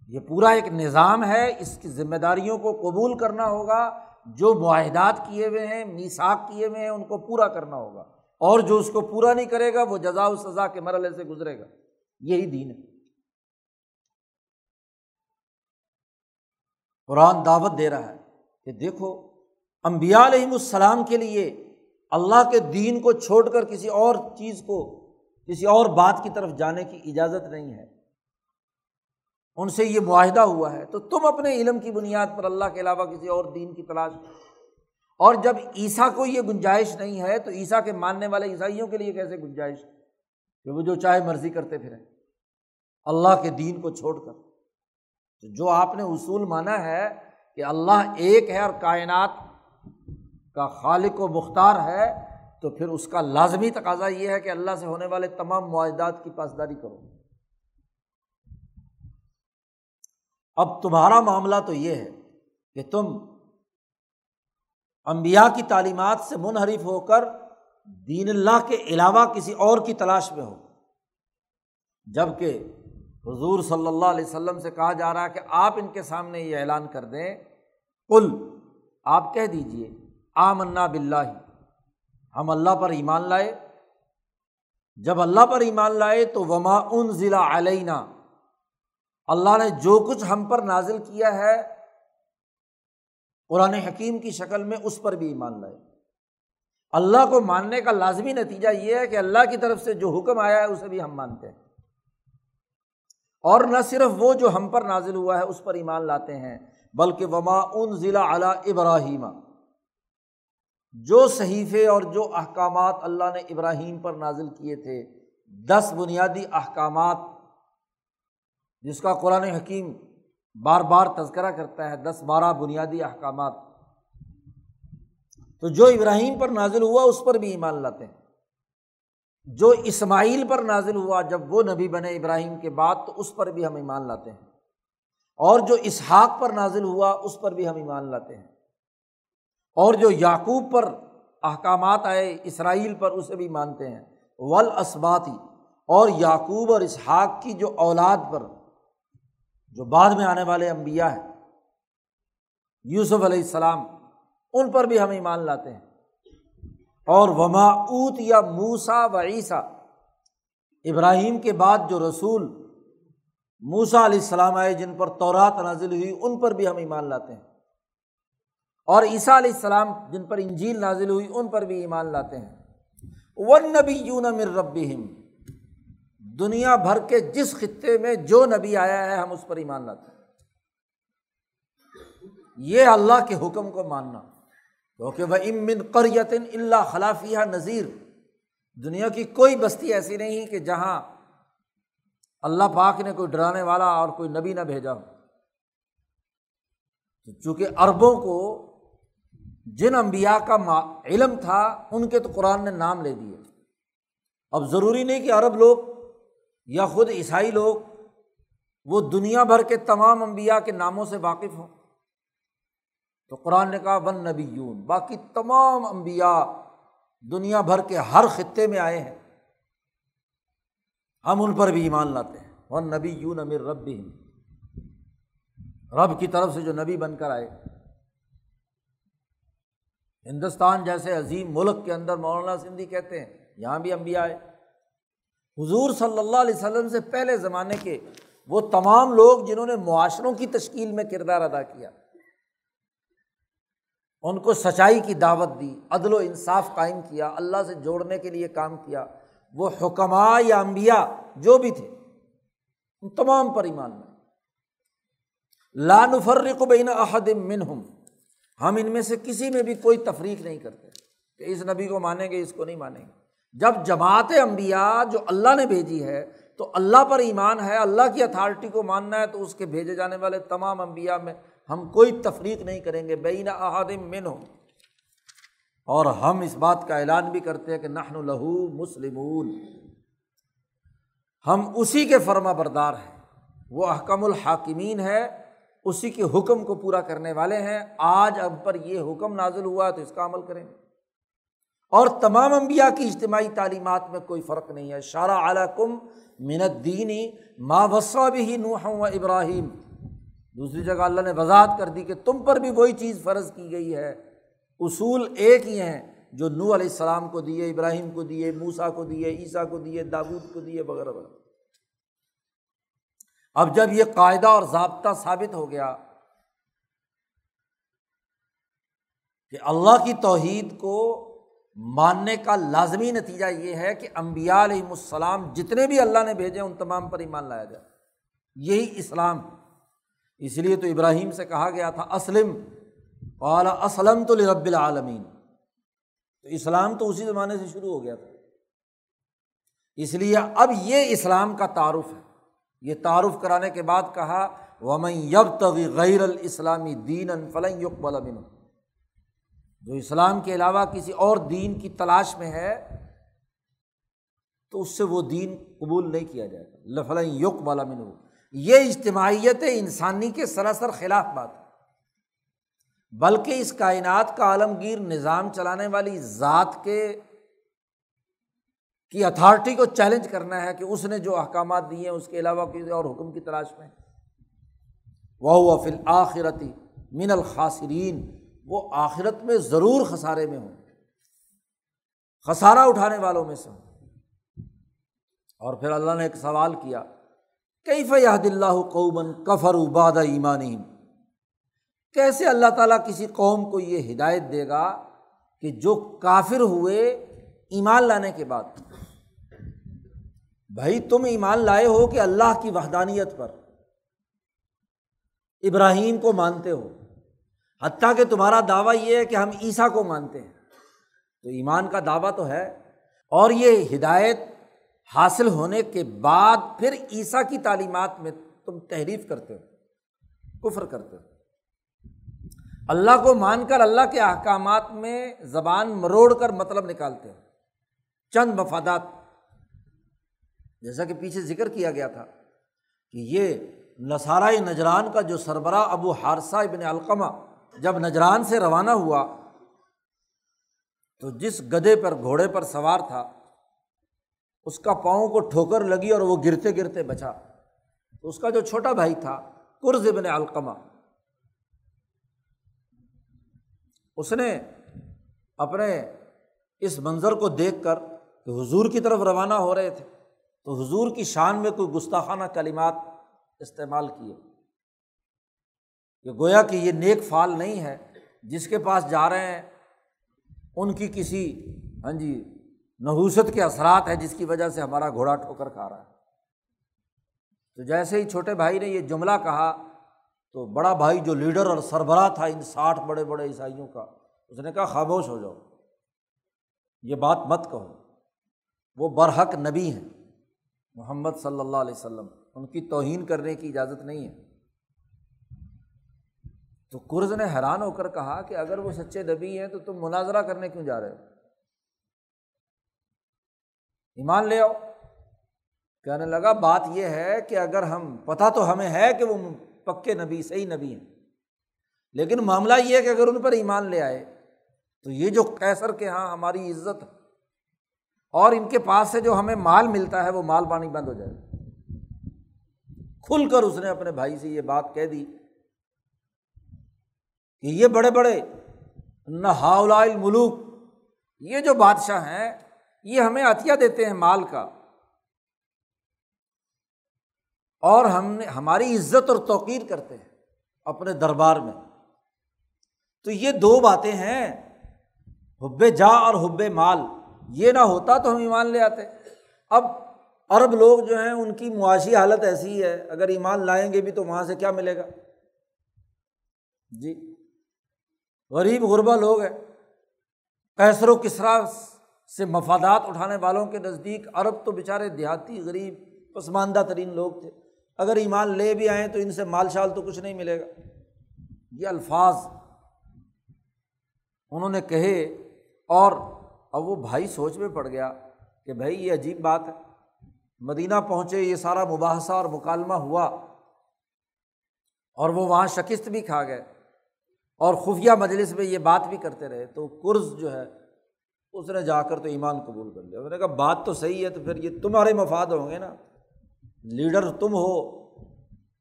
یہ پورا ایک نظام ہے، اس کی ذمہ داریوں کو قبول کرنا ہوگا۔ جو معاہدات کیے ہوئے ہیں میساک کیے ہوئے ہیں، ان کو پورا کرنا ہوگا۔ اور جو اس کو پورا نہیں کرے گا، وہ جزا و سزا کے مرحلے سے گزرے گا۔ یہی دین ہے۔ قرآن دعوت دے رہا ہے کہ دیکھو امبیا علیہم السلام کے لیے اللہ کے دین کو چھوڑ کر کسی اور چیز کو، کسی اور بات کی طرف جانے کی اجازت نہیں ہے۔ ان سے یہ معاہدہ ہوا ہے۔ تو تم اپنے علم کی بنیاد پر اللہ کے علاوہ کسی اور دین کی تلاش اور جب عیسیٰ کو یہ گنجائش نہیں ہے، تو عیسیٰ کے ماننے والے عیسائیوں کے لیے کیسے گنجائش؟ کہ وہ جو چاہے مرضی کرتے پھریں۔ اللہ کے دین کو چھوڑ کر۔ جو آپ نے اصول مانا ہے کہ اللہ ایک ہے اور کائنات کا خالق و مختار ہے، تو پھر اس کا لازمی تقاضا یہ ہے کہ اللہ سے ہونے والے تمام معاہدات کی پاسداری کرو۔ اب تمہارا معاملہ تو یہ ہے کہ تم امبیا کی تعلیمات سے منحرف ہو کر دین اللہ کے علاوہ کسی اور کی تلاش میں ہو۔ جبکہ حضور صلی اللہ علیہ وسلم سے کہا جا رہا ہے کہ آپ ان کے سامنے یہ اعلان کر دیں۔ کل آپ کہہ دیجیے آمنا بلّہ ہم اللہ پر ایمان لائے۔ جب اللہ پر ایمان لائے تو وما ان ضلع علینہ اللہ نے جو کچھ ہم پر نازل کیا ہے، قرآن حکیم کی شکل میں اس پر بھی ایمان لائے۔ اللہ کو ماننے کا لازمی نتیجہ یہ ہے کہ اللہ کی طرف سے جو حکم آیا ہے، اسے بھی ہم مانتے ہیں۔ اور نہ صرف وہ جو ہم پر نازل ہوا ہے، اس پر ایمان لاتے ہیں، بلکہ وما ان ضلع اعلیٰ ابراہیم۔ جو صحیفے اور جو احکامات اللہ نے ابراہیم پر نازل کیے تھے، دس بنیادی احکامات، جس کا قرآن حکیم بار بار تذکرہ کرتا ہے، دس بارہ بنیادی احکامات۔ تو جو ابراہیم پر نازل ہوا، اس پر بھی ایمان لاتے ہیں۔ جو اسماعیل پر نازل ہوا، جب وہ نبی بنے ابراہیم کے بعد، تو اس پر بھی ہم ایمان لاتے ہیں۔ اور جو اسحاق پر نازل ہوا، اس پر بھی ہم ایمان لاتے ہیں۔ اور جو یعقوب پر احکامات آئے، اسرائیل پر، اسے بھی مانتے ہیں۔ ول اسباتی اور یعقوب اور اسحاق کی جو اولاد پر، جو بعد میں آنے والے امبیا ہیں، یوسف علیہ السلام، ان پر بھی ہم ایمان لاتے ہیں۔ اور وما اوت یا موسا و عیسیٰ، ابراہیم کے بعد جو رسول موسا علیہ السلام آئے، جن پر تورات نازل ہوئی، ان پر بھی ہم ایمان لاتے ہیں۔ اور عیسیٰ علیہ السلام جن پر انجیل نازل ہوئی، ان پر بھی ایمان لاتے ہیں۔ ون نبی یون مر دنیا بھر کے جس خطے میں جو نبی آیا ہے، ہم اس پر ایمان لاتے ہیں۔ یہ اللہ کے حکم کو ماننا۔ کیونکہ وہ امن قریتن اللہ خلافیہ نذیر دنیا کی کوئی بستی ایسی نہیں کہ جہاں اللہ پاک نے کوئی ڈرانے والا اور کوئی نبی نہ بھیجا ہو۔ چونکہ اربوں کو جن امبیا کا علم تھا، ان کے تو قرآن نے نام لے دیے۔ اب ضروری نہیں کہ عرب لوگ یا خود عیسائی لوگ وہ دنیا بھر کے تمام امبیا کے ناموں سے واقف ہوں۔ تو قرآن نے کہا، ون نبی یون باقی تمام امبیا دنیا بھر کے ہر خطے میں آئے ہیں۔ ہم ان پر بھی ایمان لاتے ہیں۔ ون نبی یون امیر رب بھی رب کی طرف سے جو نبی بن کر آئے۔ ہندوستان جیسے عظیم ملک کے اندر مولانا سندھی کہتے ہیں، یہاں بھی امبیا آئے حضور صلی اللہ علیہ وسلم سے پہلے زمانے کے وہ تمام لوگ جنہوں نے معاشروں کی تشکیل میں کردار ادا کیا، ان کو سچائی کی دعوت دی، عدل و انصاف قائم کیا، اللہ سے جوڑنے کے لیے کام کیا۔ وہ حکمہ یا امبیا جو بھی تھے، ان تمام پر ایمان میں لانفرق بین احد منہم۔ ہم ان میں سے کسی میں بھی کوئی تفریق نہیں کرتے کہ اس نبی کو مانیں گے، اس کو نہیں مانیں گے۔ جب جماعت امبیا جو اللہ نے بھیجی ہے، تو اللہ پر ایمان ہے، اللہ کی اتھارٹی کو ماننا ہے، تو اس کے بھیجے جانے والے تمام امبیا میں ہم کوئی تفریق نہیں کریں گے۔ بین احادم من ہو اور ہم اس بات کا اعلان بھی کرتے ہیں کہ نحن لہو مسلمون۔ ہم اسی کے فرما بردار ہیں۔ وہ احکم الحاکمین ہے اسی کے حکم کو پورا کرنے والے ہیں۔ آج اب پر یہ حکم نازل ہوا ہے تو اس کا عمل کریں گے۔ اور تمام انبیاء کی اجتماعی تعلیمات میں کوئی فرق نہیں ہے۔ شارہ اعلیٰ کم منت دینی ماں وسا بھی نوح و ابراہیم۔ دوسری جگہ اللہ نے وضاحت کر دی کہ تم پر بھی وہی چیز فرض کی گئی ہے۔ اصول ایک ہی ہیں جو نو علیہ السلام کو دیے، ابراہیم کو دیے موسا کو دیے، عیسیٰ کو دیے دابود کو دیے، وغیرہ وغیرہ۔ اب جب یہ قاعدہ اور ضابطہ ثابت ہو گیا کہ اللہ کی توحید کو ماننے کا لازمی نتیجہ یہ ہے کہ امبیا علیہم السلام جتنے بھی اللہ نے بھیجے ان تمام پر ایمان لایا جائے۔ یہی اسلام۔ اس لیے تو ابراہیم سے کہا گیا تھا، اسلم۔ اعلیٰ اسلم تو رب العالمین۔ تو اسلام تو اسی زمانے سے شروع ہو گیا تھا۔ اس لیے اب یہ اسلام کا تعارف ہے۔ یہ تعارف کرانے کے بعد کہا، ومن یب تغی غیر الاسلامی دین فلن یقبل بن جو اسلام کے علاوہ کسی اور دین کی تلاش میں ہے، تو اس سے وہ دین قبول نہیں کیا جائے گا۔ لفلن یق بالا من یہ اجتماعیت انسانی کے سراسر خلاف بات ہے۔ بلکہ اس کائنات کا عالمگیر نظام چلانے والی ذات کے کی اتھارٹی کو چیلنج کرنا ہے کہ اس نے جو احکامات دیے ہیں اس کے علاوہ کسی اور حکم کی تلاش میں۔ وہ فل آخرتی من الخاصرین وہ آخرت میں ضرور خسارے میں ہوں۔ خسارہ اٹھانے والوں میں سے ہوں۔ اور پھر اللہ نے ایک سوال کیا کئی فیاد اللہ قومن کفر اباد ایمان کیسے اللہ تعالیٰ کسی قوم کو یہ ہدایت دے گا کہ جو کافر ہوئے ایمان لانے کے بعد؟ بھائی تم ایمان لائے ہو کہ اللہ کی وحدانیت پر ابراہیم کو مانتے ہو، حتیٰ کہ تمہارا دعویٰ یہ ہے کہ ہم عیسیٰ کو مانتے ہیں۔ تو ایمان کا دعویٰ تو ہے، اور یہ ہدایت حاصل ہونے کے بعد پھر عیسیٰ کی تعلیمات میں تم تحریف کرتے ہو، کفر کرتے ہو۔ اللہ کو مان کر اللہ کے احکامات میں زبان مروڑ کر مطلب نکالتے ہو۔ چند مفادات جیسا کہ پیچھے ذکر کیا گیا تھا کہ یہ نصارۂ نجران کا جو سربراہ ابو حارثہ ابن علقمہ جب نجران سے روانہ ہوا، تو جس گدے پر، گھوڑے پر سوار تھا، اس کا پاؤں کو ٹھوکر لگی اور وہ گرتے گرتے بچا۔ تو اس کا جو چھوٹا بھائی تھا کرز ابن علقمہ، اس نے اپنے اس منظر کو دیکھ کر کہ حضور کی طرف روانہ ہو رہے تھے۔ تو حضور کی شان میں کوئی گستاخانہ کلمات استعمال کیے۔ کہ گویا کہ یہ نیک فال نہیں ہے، جس کے پاس جا رہے ہیں، ان کی کسی ہاں جی نحوست کے اثرات ہیں جس کی وجہ سے ہمارا گھوڑا ٹھوکر کھا رہا ہے۔ تو جیسے ہی چھوٹے بھائی نے یہ جملہ کہا، تو بڑا بھائی جو لیڈر اور سربراہ تھا ان ساٹھ بڑے بڑے عیسائیوں کا، اس نے کہا، خاموش ہو جاؤ، یہ بات مت کہو، وہ برحق نبی ہیں۔ محمد صلی اللہ علیہ وسلم، ان کی توہین کرنے کی اجازت نہیں ہے۔ تو کرز نے حیران ہو کر کہا کہ اگر وہ سچے نبی ہیں تو تم مناظرہ کرنے کیوں جا رہے ہو؟ ایمان لے آؤ۔ کہنے لگا، بات یہ ہے کہ اگر ہم، پتہ تو ہمیں ہے کہ وہ پکے نبی، صحیح نبی ہیں۔ لیکن معاملہ یہ ہے کہ اگر ان پر ایمان لے آئے، تو یہ جو کیسر کے یہاں ہماری عزت اور ان کے پاس سے جو ہمیں مال ملتا ہے وہ مال پانی بند ہو جائے۔ کھل کر اس نے اپنے بھائی سے یہ بات کہہ دی کہ یہ بڑے بڑے نہ ملوک یہ جو بادشاہ ہیں، یہ ہمیں عطیہ دیتے ہیں مال کا۔ اور ہم نے، ہماری عزت اور توقیر کرتے ہیں اپنے دربار میں۔ تو یہ دو باتیں ہیں، حب جا اور حب مال۔ یہ نہ ہوتا تو ہم ایمان لے آتے۔ اب عرب لوگ جو ہیں، ان کی معاشی حالت ایسی ہے، اگر ایمان لائیں گے بھی تو وہاں سے کیا ملے گا؟ جی غریب غربا لوگ ہیں۔ کیسر و کسرا سے مفادات اٹھانے والوں کے نزدیک عرب تو بےچارے دیہاتی غریب، پسماندہ ترین لوگ تھے۔ اگر ایمان لے بھی آئیں تو ان سے مال شال تو کچھ نہیں ملے گا۔ یہ الفاظ انہوں نے کہے اور اب وہ بھائی سوچ میں پڑ گیا کہ بھائی یہ عجیب بات ہے۔ مدینہ پہنچے، یہ سارا مباحثہ اور مکالمہ ہوا اور وہ وہاں شکست بھی کھا گئے اور خفیہ مجلس میں یہ بات بھی کرتے رہے۔ تو قرض جو ہے، اس نے جا کر تو ایمان قبول کر لیا۔ نے کہا، بات تو صحیح ہے، تو پھر یہ تمہارے مفاد ہوں گے نا۔ لیڈر تم ہو،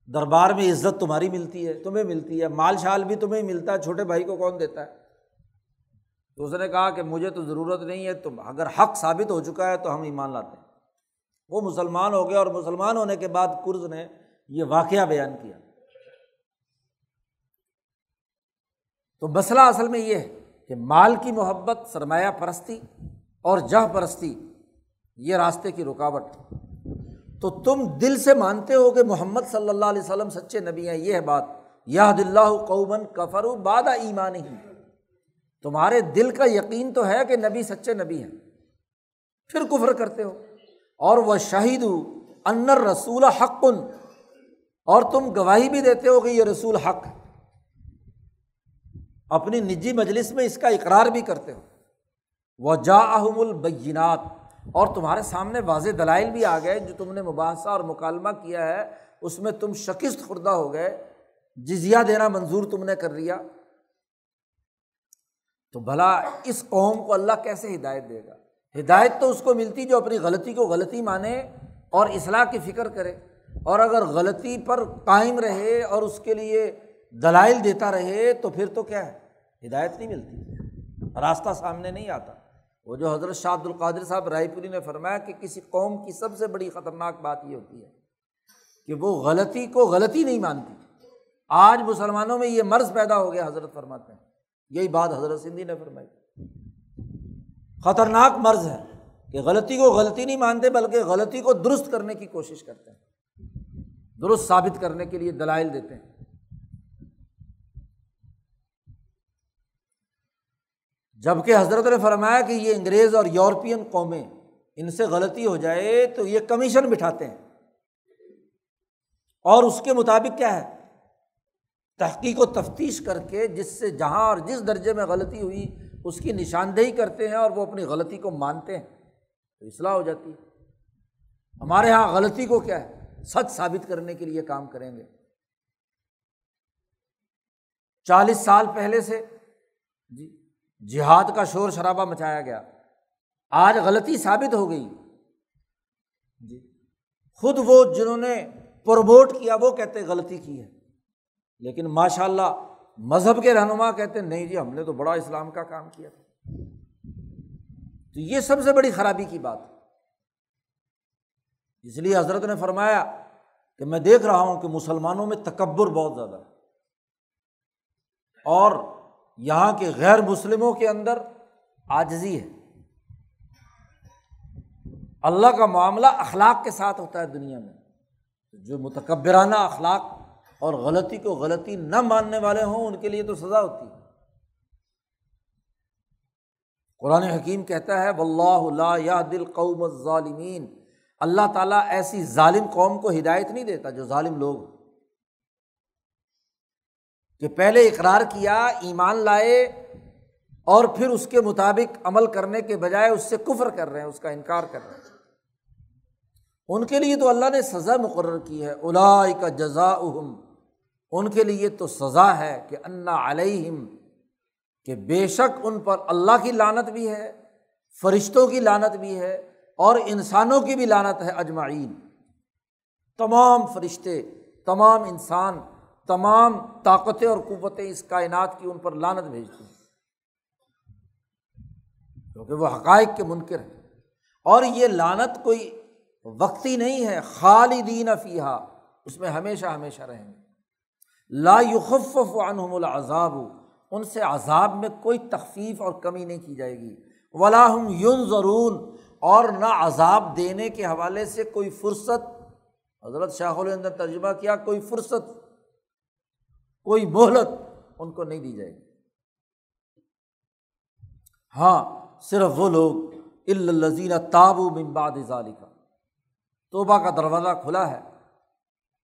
دربار میں عزت تمہاری ملتی ہے، تمہیں ملتی ہے۔ مال شال بھی تمہیں ملتا ہے، چھوٹے بھائی کو کون دیتا ہے؟ تو اس نے کہا کہ مجھے تو ضرورت نہیں ہے، تم اگر حق ثابت ہو چکا ہے تو ہم ایمان لاتے ہیں۔ وہ مسلمان ہو گئے اور مسلمان ہونے کے بعد قرض نے یہ واقعہ بیان کیا۔ تو مسئلہ اصل میں یہ ہے کہ مال کی محبت، سرمایہ پرستی اور جہ پرستی، یہ راستے کی رکاوٹ تو تم دل سے مانتے ہو کہ محمد صلی اللہ علیہ وسلم سچے نبی ہیں، یہ ہے بات۔ یا دل قومن کفر بادہ ایمان ہی تمہارے دل کا یقین تو ہے کہ نبی سچے نبی ہیں۔ پھر کفر کرتے ہو۔ اور وہ شاہد انر رسول حق۔ اور تم گواہی بھی دیتے ہو کہ یہ رسول حق۔ ہے اپنی نجی مجلس میں اس کا اقرار بھی کرتے ہو۔ وہ جا احم البینات۔ اور تمہارے سامنے واضح دلائل بھی آ گئے جو تم نے مباحثہ اور مکالمہ کیا ہے۔ اس میں تم شکست خوردہ ہو گئے۔ جزیا دینا منظور تم نے کر لیا۔ تو بھلا اس قوم کو اللہ کیسے ہدایت دے گا؟ ہدایت تو اس کو ملتی جو اپنی غلطی کو غلطی مانے اور اصلاح کی فکر کرے، اور اگر غلطی پر قائم رہے اور اس کے لیے دلائل دیتا رہے تو پھر تو کیا ہے؟ ہدایت نہیں ملتی۔ راستہ سامنے نہیں آتا۔ وہ جو حضرت شاہ عبد القادر صاحب رائے پوری نے فرمایا کہ کسی قوم کی سب سے بڑی خطرناک بات یہ ہوتی ہے کہ وہ غلطی کو غلطی نہیں مانتی۔ آج مسلمانوں میں یہ مرض پیدا ہو گیا، حضرت فرماتے ہیں۔ یہی بات حضرت سندھی نے فرمائی۔ خطرناک مرض ہے کہ غلطی کو غلطی نہیں مانتے بلکہ غلطی کو درست کرنے کی کوشش کرتے ہیں۔ درست ثابت کرنے کے لیے دلائل دیتے ہیں۔ جبکہ حضرت نے فرمایا کہ یہ انگریز اور یورپین قومیں ان سے غلطی ہو جائے تو یہ کمیشن بٹھاتے ہیں۔ اور اس کے مطابق کیا ہے؟ تحقیق و تفتیش کر کے جس سے جہاں اور جس درجے میں غلطی ہوئی، اس کی نشاندہی کرتے ہیں اور وہ اپنی غلطی کو مانتے ہیں۔ تو اصلاح ہو جاتی ہے۔ ہمارے یہاں غلطی کو کیا ہے؟ سچ ثابت کرنے کے لیے کام کریں گے۔ چالیس سال پہلے سے جی جہاد کا شور شرابہ مچایا گیا۔ آج غلطی ثابت ہو گئی۔ جی خود وہ جنہوں نے پروموٹ کیا، وہ کہتے غلطی کی ہے۔ لیکن ماشاء اللہ مذہب کے رہنما کہتے نہیں جی ہم نے تو بڑا اسلام کا کام کیا تھا۔ تو یہ سب سے بڑی خرابی کی بات۔ اس لیے حضرت نے فرمایا کہ میں دیکھ رہا ہوں کہ مسلمانوں میں تکبر بہت زیادہ ہے۔ اور یہاں کے غیر مسلموں کے اندر آجزی ہے۔ اللہ کا معاملہ اخلاق کے ساتھ ہوتا ہے دنیا میں۔ جو متکبرانہ اخلاق اور غلطی کو غلطی نہ ماننے والے ہوں، ان کے لیے تو سزا ہوتی ہے۔ قرآن حکیم کہتا ہے اللہ یا دل قوم ظالمین اللہ تعالیٰ ایسی ظالم قوم کو ہدایت نہیں دیتا جو ظالم لوگ کہ پہلے اقرار کیا، ایمان لائے اور پھر اس کے مطابق عمل کرنے کے بجائے اس سے کفر کر رہے ہیں، اس کا انکار کر رہے ہیں۔ ان کے لیے تو اللہ نے سزا مقرر کی ہے الا کا جزا ان کے لیے تو سزا ہے کہ انا علیہم، کہ بے شک ان پر اللہ کی لانت بھی ہے، فرشتوں کی لانت بھی ہے، اور انسانوں کی بھی لانت ہے اجمعین۔ تمام فرشتے، تمام انسان، تمام طاقتیں اور قوتیں اس کائنات کی ان پر لانت بھیجتی ہیں۔ کیونکہ وہ حقائق کے منکر ہیں۔ اور یہ لانت کوئی وقتی نہیں ہے، خالدین فیحا اس میں ہمیشہ ہمیشہ رہیں گے۔ لا یخف عنہم العذاب، ان سے عذاب میں کوئی تخفیف اور کمی نہیں کی جائے گی۔ ولاحم یون ضرور اور نہ عذاب دینے کے حوالے سے کوئی فرصت۔ حضرت شاہ اندر ترجمہ کیا، کوئی فرصت، کوئی مہلت ان کو نہیں دی جائے گی۔ ہاں صرف وہ لوگ الزین تابو ممباد ظالی کا توبہ کا دروازہ کھلا ہے۔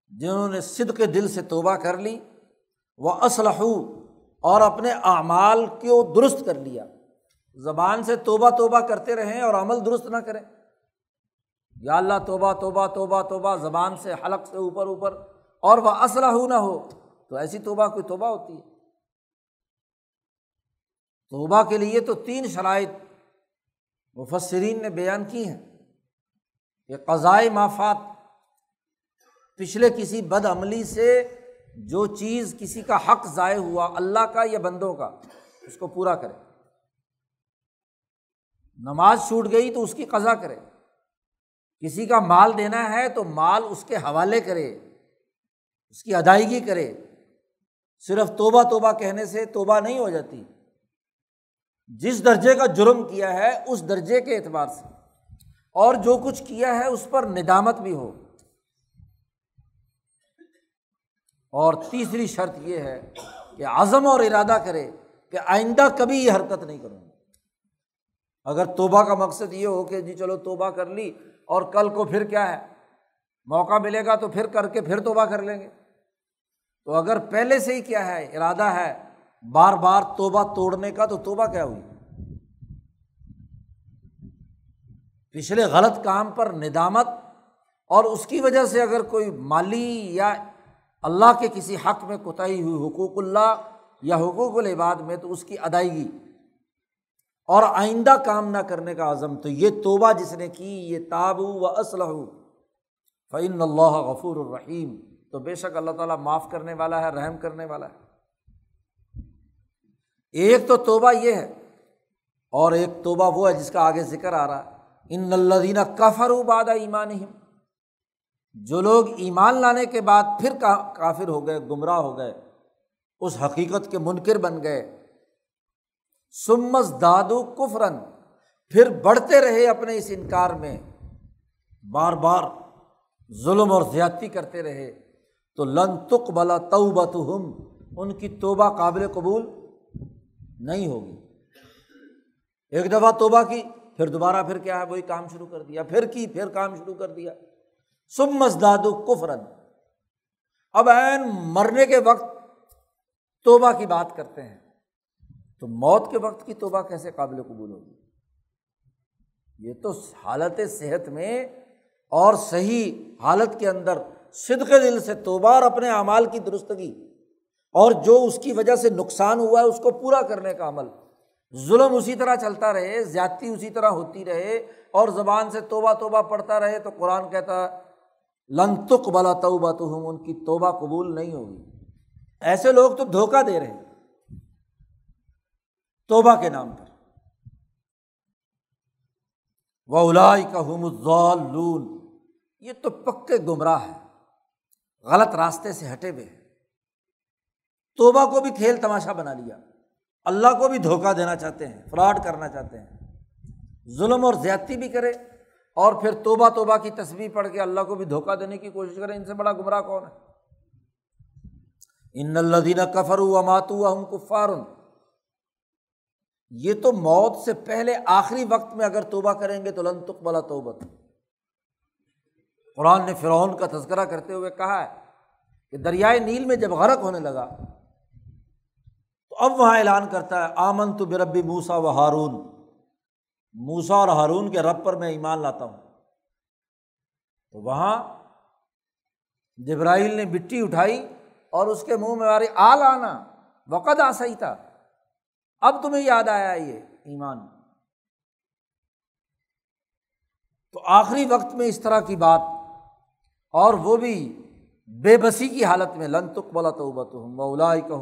جنہوں نے صد کے دل سے توبہ کر لی، وہ اسلح اور اپنے اعمال کو درست کر لیا۔ زبان سے توبہ توبہ کرتے رہیں اور عمل درست نہ کریں۔ یا اللہ، توبہ توبہ توبہ توبہ، زبان سے حلق سے اوپر اوپر۔ اور وہ اسلح نہ ہو، تو ایسی توبہ، کوئی توبہ ہوتی ہے؟ توبہ کے لیے تو تین شرائط مفسرین نے بیان کی ہیں۔ کہ قضائے مافات پچھلے کسی بد عملی سے جو چیز کسی کا حق ضائع ہوا، اللہ کا یا بندوں کا، اس کو پورا کرے۔ نماز چھوٹ گئی تو اس کی قضا کرے۔ کسی کا مال دینا ہے تو مال اس کے حوالے کرے، اس کی ادائیگی کرے۔ صرف توبہ توبہ کہنے سے توبہ نہیں ہو جاتی۔ جس درجے کا جرم کیا ہے، اس درجے کے اعتبار سے۔ اور جو کچھ کیا ہے، اس پر ندامت بھی ہو۔ اور تیسری شرط یہ ہے کہ عزم اور ارادہ کرے کہ آئندہ کبھی یہ حرکت نہیں کروں گا۔ اگر توبہ کا مقصد یہ ہو کہ جی چلو توبہ کر لی اور کل کو پھر کیا ہے؟ موقع ملے گا تو پھر کر کے پھر توبہ کر لیں گے۔ تو اگر پہلے سے ہی کیا ہے؟ ارادہ ہے بار بار توبہ توڑنے کا تو توبہ کیا ہوئی؟ پچھلے غلط کام پر ندامت اور اس کی وجہ سے اگر کوئی مالی یا اللہ کے کسی حق میں کوتاہی ہوئی حقوق اللہ یا حقوق العباد میں تو اس کی ادائیگی اور آئندہ کام نہ کرنے کا عزم تو یہ توبہ جس نے کی، یہ تابو و اسلح فعن اللہ غفور الرحیم تو بے شک اللہ تعالیٰ معاف کرنے والا ہے، رحم کرنے والا ہے۔ ایک تو توبہ یہ ہے اور ایک توبہ وہ ہے جس کا آگے ذکر آ رہا ہے۔ ان الدینہ کفر باد ایمان جو لوگ ایمان لانے کے بعد پھر کافر ہو گئے، گمراہ ہو گئے، اس حقیقت کے منکر بن گئے۔ سمس دادو کفرن پھر بڑھتے رہے اپنے اس انکار میں۔ بار بار ظلم اور زیادتی کرتے رہے۔ تو لن تک بلا تو ان کی توبہ قابل قبول نہیں ہوگی۔ ایک دفعہ توبہ کی، پھر دوبارہ پھر کیا ہے؟ وہی کام شروع کر دیا۔ پھر کی، پھر کام شروع کر دیا۔ سم مزداد کفرن اب این مرنے کے وقت توبہ کی بات کرتے ہیں۔ تو موت کے وقت کی توبہ کیسے قابل قبول ہوگی؟ یہ تو حالت صحت میں اور صحیح حالت کے اندر صدق دل سے توبہ اور اپنے اعمال کی درستگی اور جو اس کی وجہ سے نقصان ہوا ہے اس کو پورا کرنے کا عمل۔ ظلم اسی طرح چلتا رہے، زیادتی اسی طرح ہوتی رہے اور زبان سے توبہ توبہ پڑھتا رہے تو قرآن کہتا لنتق بلا توبہ تو ہم ان کی توبہ قبول نہیں ہوگی۔ ایسے لوگ تو دھوکہ دے رہے توبہ کے نام پر۔ وہ الائی کا حمزال یہ تو پکے گمراہ ہے غلط راستے سے ہٹے ہوئے توبہ کو بھی کھیل تماشا بنا لیا۔ اللہ کو بھی دھوکہ دینا چاہتے ہیں، فراڈ کرنا چاہتے ہیں۔ ظلم اور زیادتی بھی کرے۔ اور پھر توبہ توبہ کی تصویر پڑھ کے اللہ کو بھی دھوکہ دینے کی کوشش کرے ان سے بڑا گمراہ کون ہے؟ ان الدین کفر ہوا ماتو ہم کفار۔ یہ تو موت سے پہلے آخری وقت میں اگر توبہ کریں گے تو لن تک توبت قرآن نے فرعون کا تذکرہ کرتے ہوئے کہا ہے کہ دریائے نیل میں جب غرق ہونے لگا، تو اب وہاں اعلان کرتا ہے آمن تو بربی موسا و ہارون۔ موسا اور ہارون کے رب پر میں ایمان لاتا ہوں۔ تو وہاں جبرائیل نے مٹی اٹھائی اور اس کے منہ میں ماری آل آنا وقت آسا ہی تھا اب تمہیں یاد آیا یہ ایمان۔ تو آخری وقت میں اس طرح کی بات، اور وہ بھی بے بسی کی حالت میں، لن تک بلا تو مولا کہ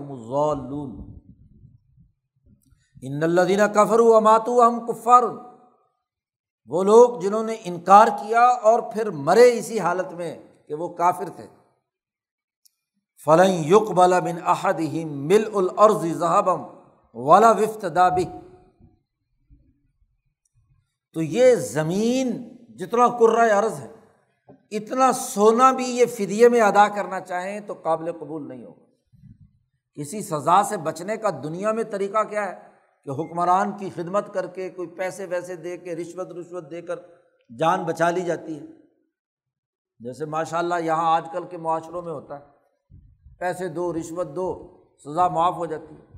ان الدین کفر و ماتو ہم کفار. وہ لوگ جنہوں نے انکار کیا اور پھر مرے اسی حالت میں کہ وہ کافر تھے. فلن یق بلا بن احد ہی مل العرض ذہبم والا وفت دابی تو یہ زمین جتنا کرا عرض ہے، اتنا سونا بھی یہ فدیے میں ادا کرنا چاہیں تو قابل قبول نہیں ہوگا. کسی سزا سے بچنے کا دنیا میں طریقہ کیا ہے؟ کہ حکمران کی خدمت کر کے کوئی پیسے ویسے دے کے رشوت رشوت دے کر جان بچا لی جاتی ہے۔ جیسے ماشاء اللہ یہاں آج کل کے معاشروں میں ہوتا ہے۔ پیسے دو، رشوت دو، سزا معاف ہو جاتی ہے۔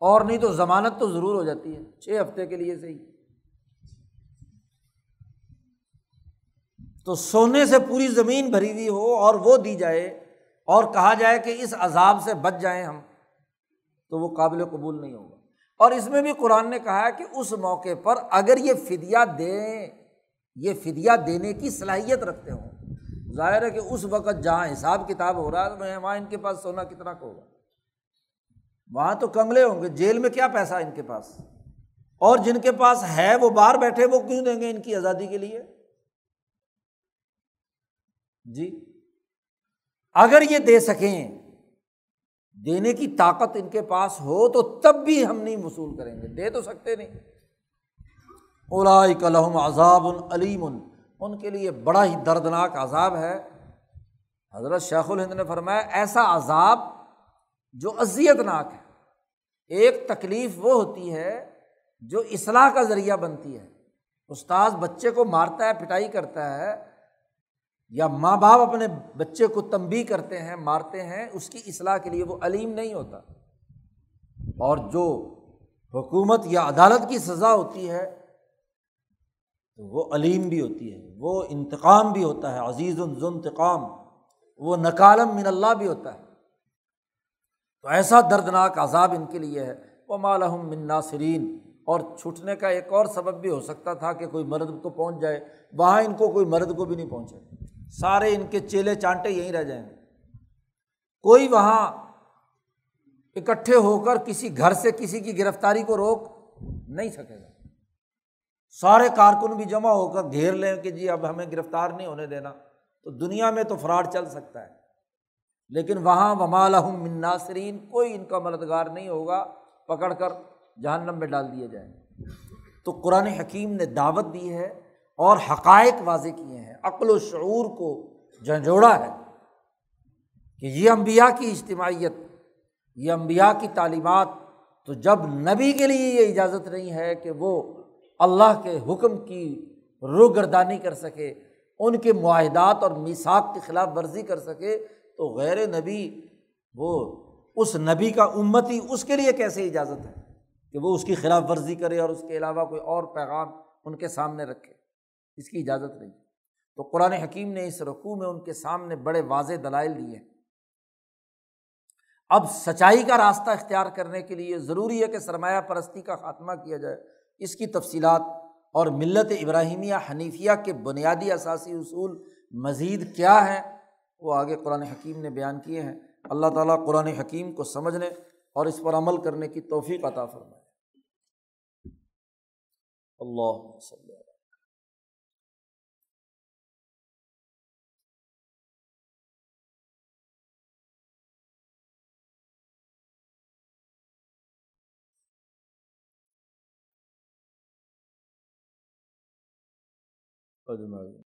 اور نہیں تو ضمانت تو ضرور ہو جاتی ہے۔ چھ ہفتے کے لیے صحیح۔ تو سونے سے پوری زمین بھری ہوئی ہو اور وہ دی جائے اور کہا جائے کہ اس عذاب سے بچ جائیں ہم، تو وہ قابل قبول نہیں ہوگا۔ اور اس میں بھی قرآن نے کہا کہ اس موقع پر اگر یہ فدیا دیں، یہ فدیا دینے کی صلاحیت رکھتے ہوں۔ ظاہر ہے کہ اس وقت جہاں حساب کتاب ہو رہا ہے وہاں ان کے پاس سونا کتنا کو ہوگا؟ وہاں تو کملے ہوں گے۔ جیل میں کیا پیسہ ان کے پاس؟ اور جن کے پاس ہے وہ باہر بیٹھے، وہ کیوں دیں گے ان کی آزادی کے لیے؟ جی۔ اگر یہ دے سکیں دینے کی طاقت ان کے پاس ہو تو تب بھی ہم نہیں وصول کریں گے۔ دے تو سکتے نہیں۔ اولا کلحم عذاب العلیم ان کے لیے بڑا ہی دردناک عذاب ہے۔ حضرت شیخ الہند نے فرمایا، ایسا عذاب جو اذیت ناک ہے۔ ایک تکلیف وہ ہوتی ہے جو اصلاح کا ذریعہ بنتی ہے۔ استاذ بچے کو مارتا ہے، پٹائی کرتا ہے یا ماں باپ اپنے بچے کو تنبی کرتے ہیں، مارتے ہیں، اس کی اصلاح کے لیے وہ علیم نہیں ہوتا۔ اور جو حکومت یا عدالت کی سزا ہوتی ہے، تو وہ علیم بھی ہوتی ہے، وہ انتقام بھی ہوتا ہے، عزیز انتقام، وہ نکالم من اللہ بھی ہوتا ہے۔ تو ایسا دردناک عذاب ان کے لیے ہے۔ وہ مالحم من ناصرین اور چھٹنے کا ایک اور سبب بھی ہو سکتا تھا کہ کوئی مرد کو پہنچ جائے، وہاں ان کو کوئی مرد کو بھی نہیں پہنچے۔ سارے ان کے چیلے چانٹے یہیں رہ جائیں۔ کوئی وہاں اکٹھے ہو کر کسی گھر سے کسی کی گرفتاری کو روک نہیں سکے گا۔ سارے کارکن بھی جمع ہو کر گھیر لیں کہ جی اب ہمیں گرفتار نہیں ہونے دینا۔ تو دنیا میں تو فراڈ چل سکتا ہے۔ لیکن وہاں ومالحم من ناصرین، کوئی ان کا مددگار نہیں ہوگا، پکڑ کر جہنم میں ڈال دیا جائے تو قرآن حکیم نے دعوت دی ہے اور حقائق واضح کیے ہیں، عقل و شعور کو جھنجھوڑا ہے کہ یہ امبیا کی اجتماعیت، یہ امبیا کی تعلیمات، تو جب نبی کے لیے یہ اجازت نہیں ہے کہ وہ اللہ کے حکم کی روگردانی کر سکے، ان کے معاہدات اور میساک کی خلاف ورزی کر سکے، تو غیر نبی وہ اس نبی کا امتی اس کے لیے کیسے اجازت ہے کہ وہ اس کی خلاف ورزی کرے اور اس کے علاوہ کوئی اور پیغام ان کے سامنے رکھے؟ اس کی اجازت نہیں۔ تو قرآن حکیم نے اس رقوع میں ان کے سامنے بڑے واضح دلائل دیے۔ اب سچائی کا راستہ اختیار کرنے کے لیے ضروری ہے کہ سرمایہ پرستی کا خاتمہ کیا جائے۔ اس کی تفصیلات اور ملت ابراہیمیہ حنیفیہ کے بنیادی اثاثی اصول مزید کیا ہیں، وہ آگے قرآن حکیم نے بیان کیے ہیں۔ اللہ تعالیٰ قرآن حکیم کو سمجھنے اور اس پر عمل کرنے کی توفیق عطا فرمائے۔ اللہ وسلم۔ اجمعین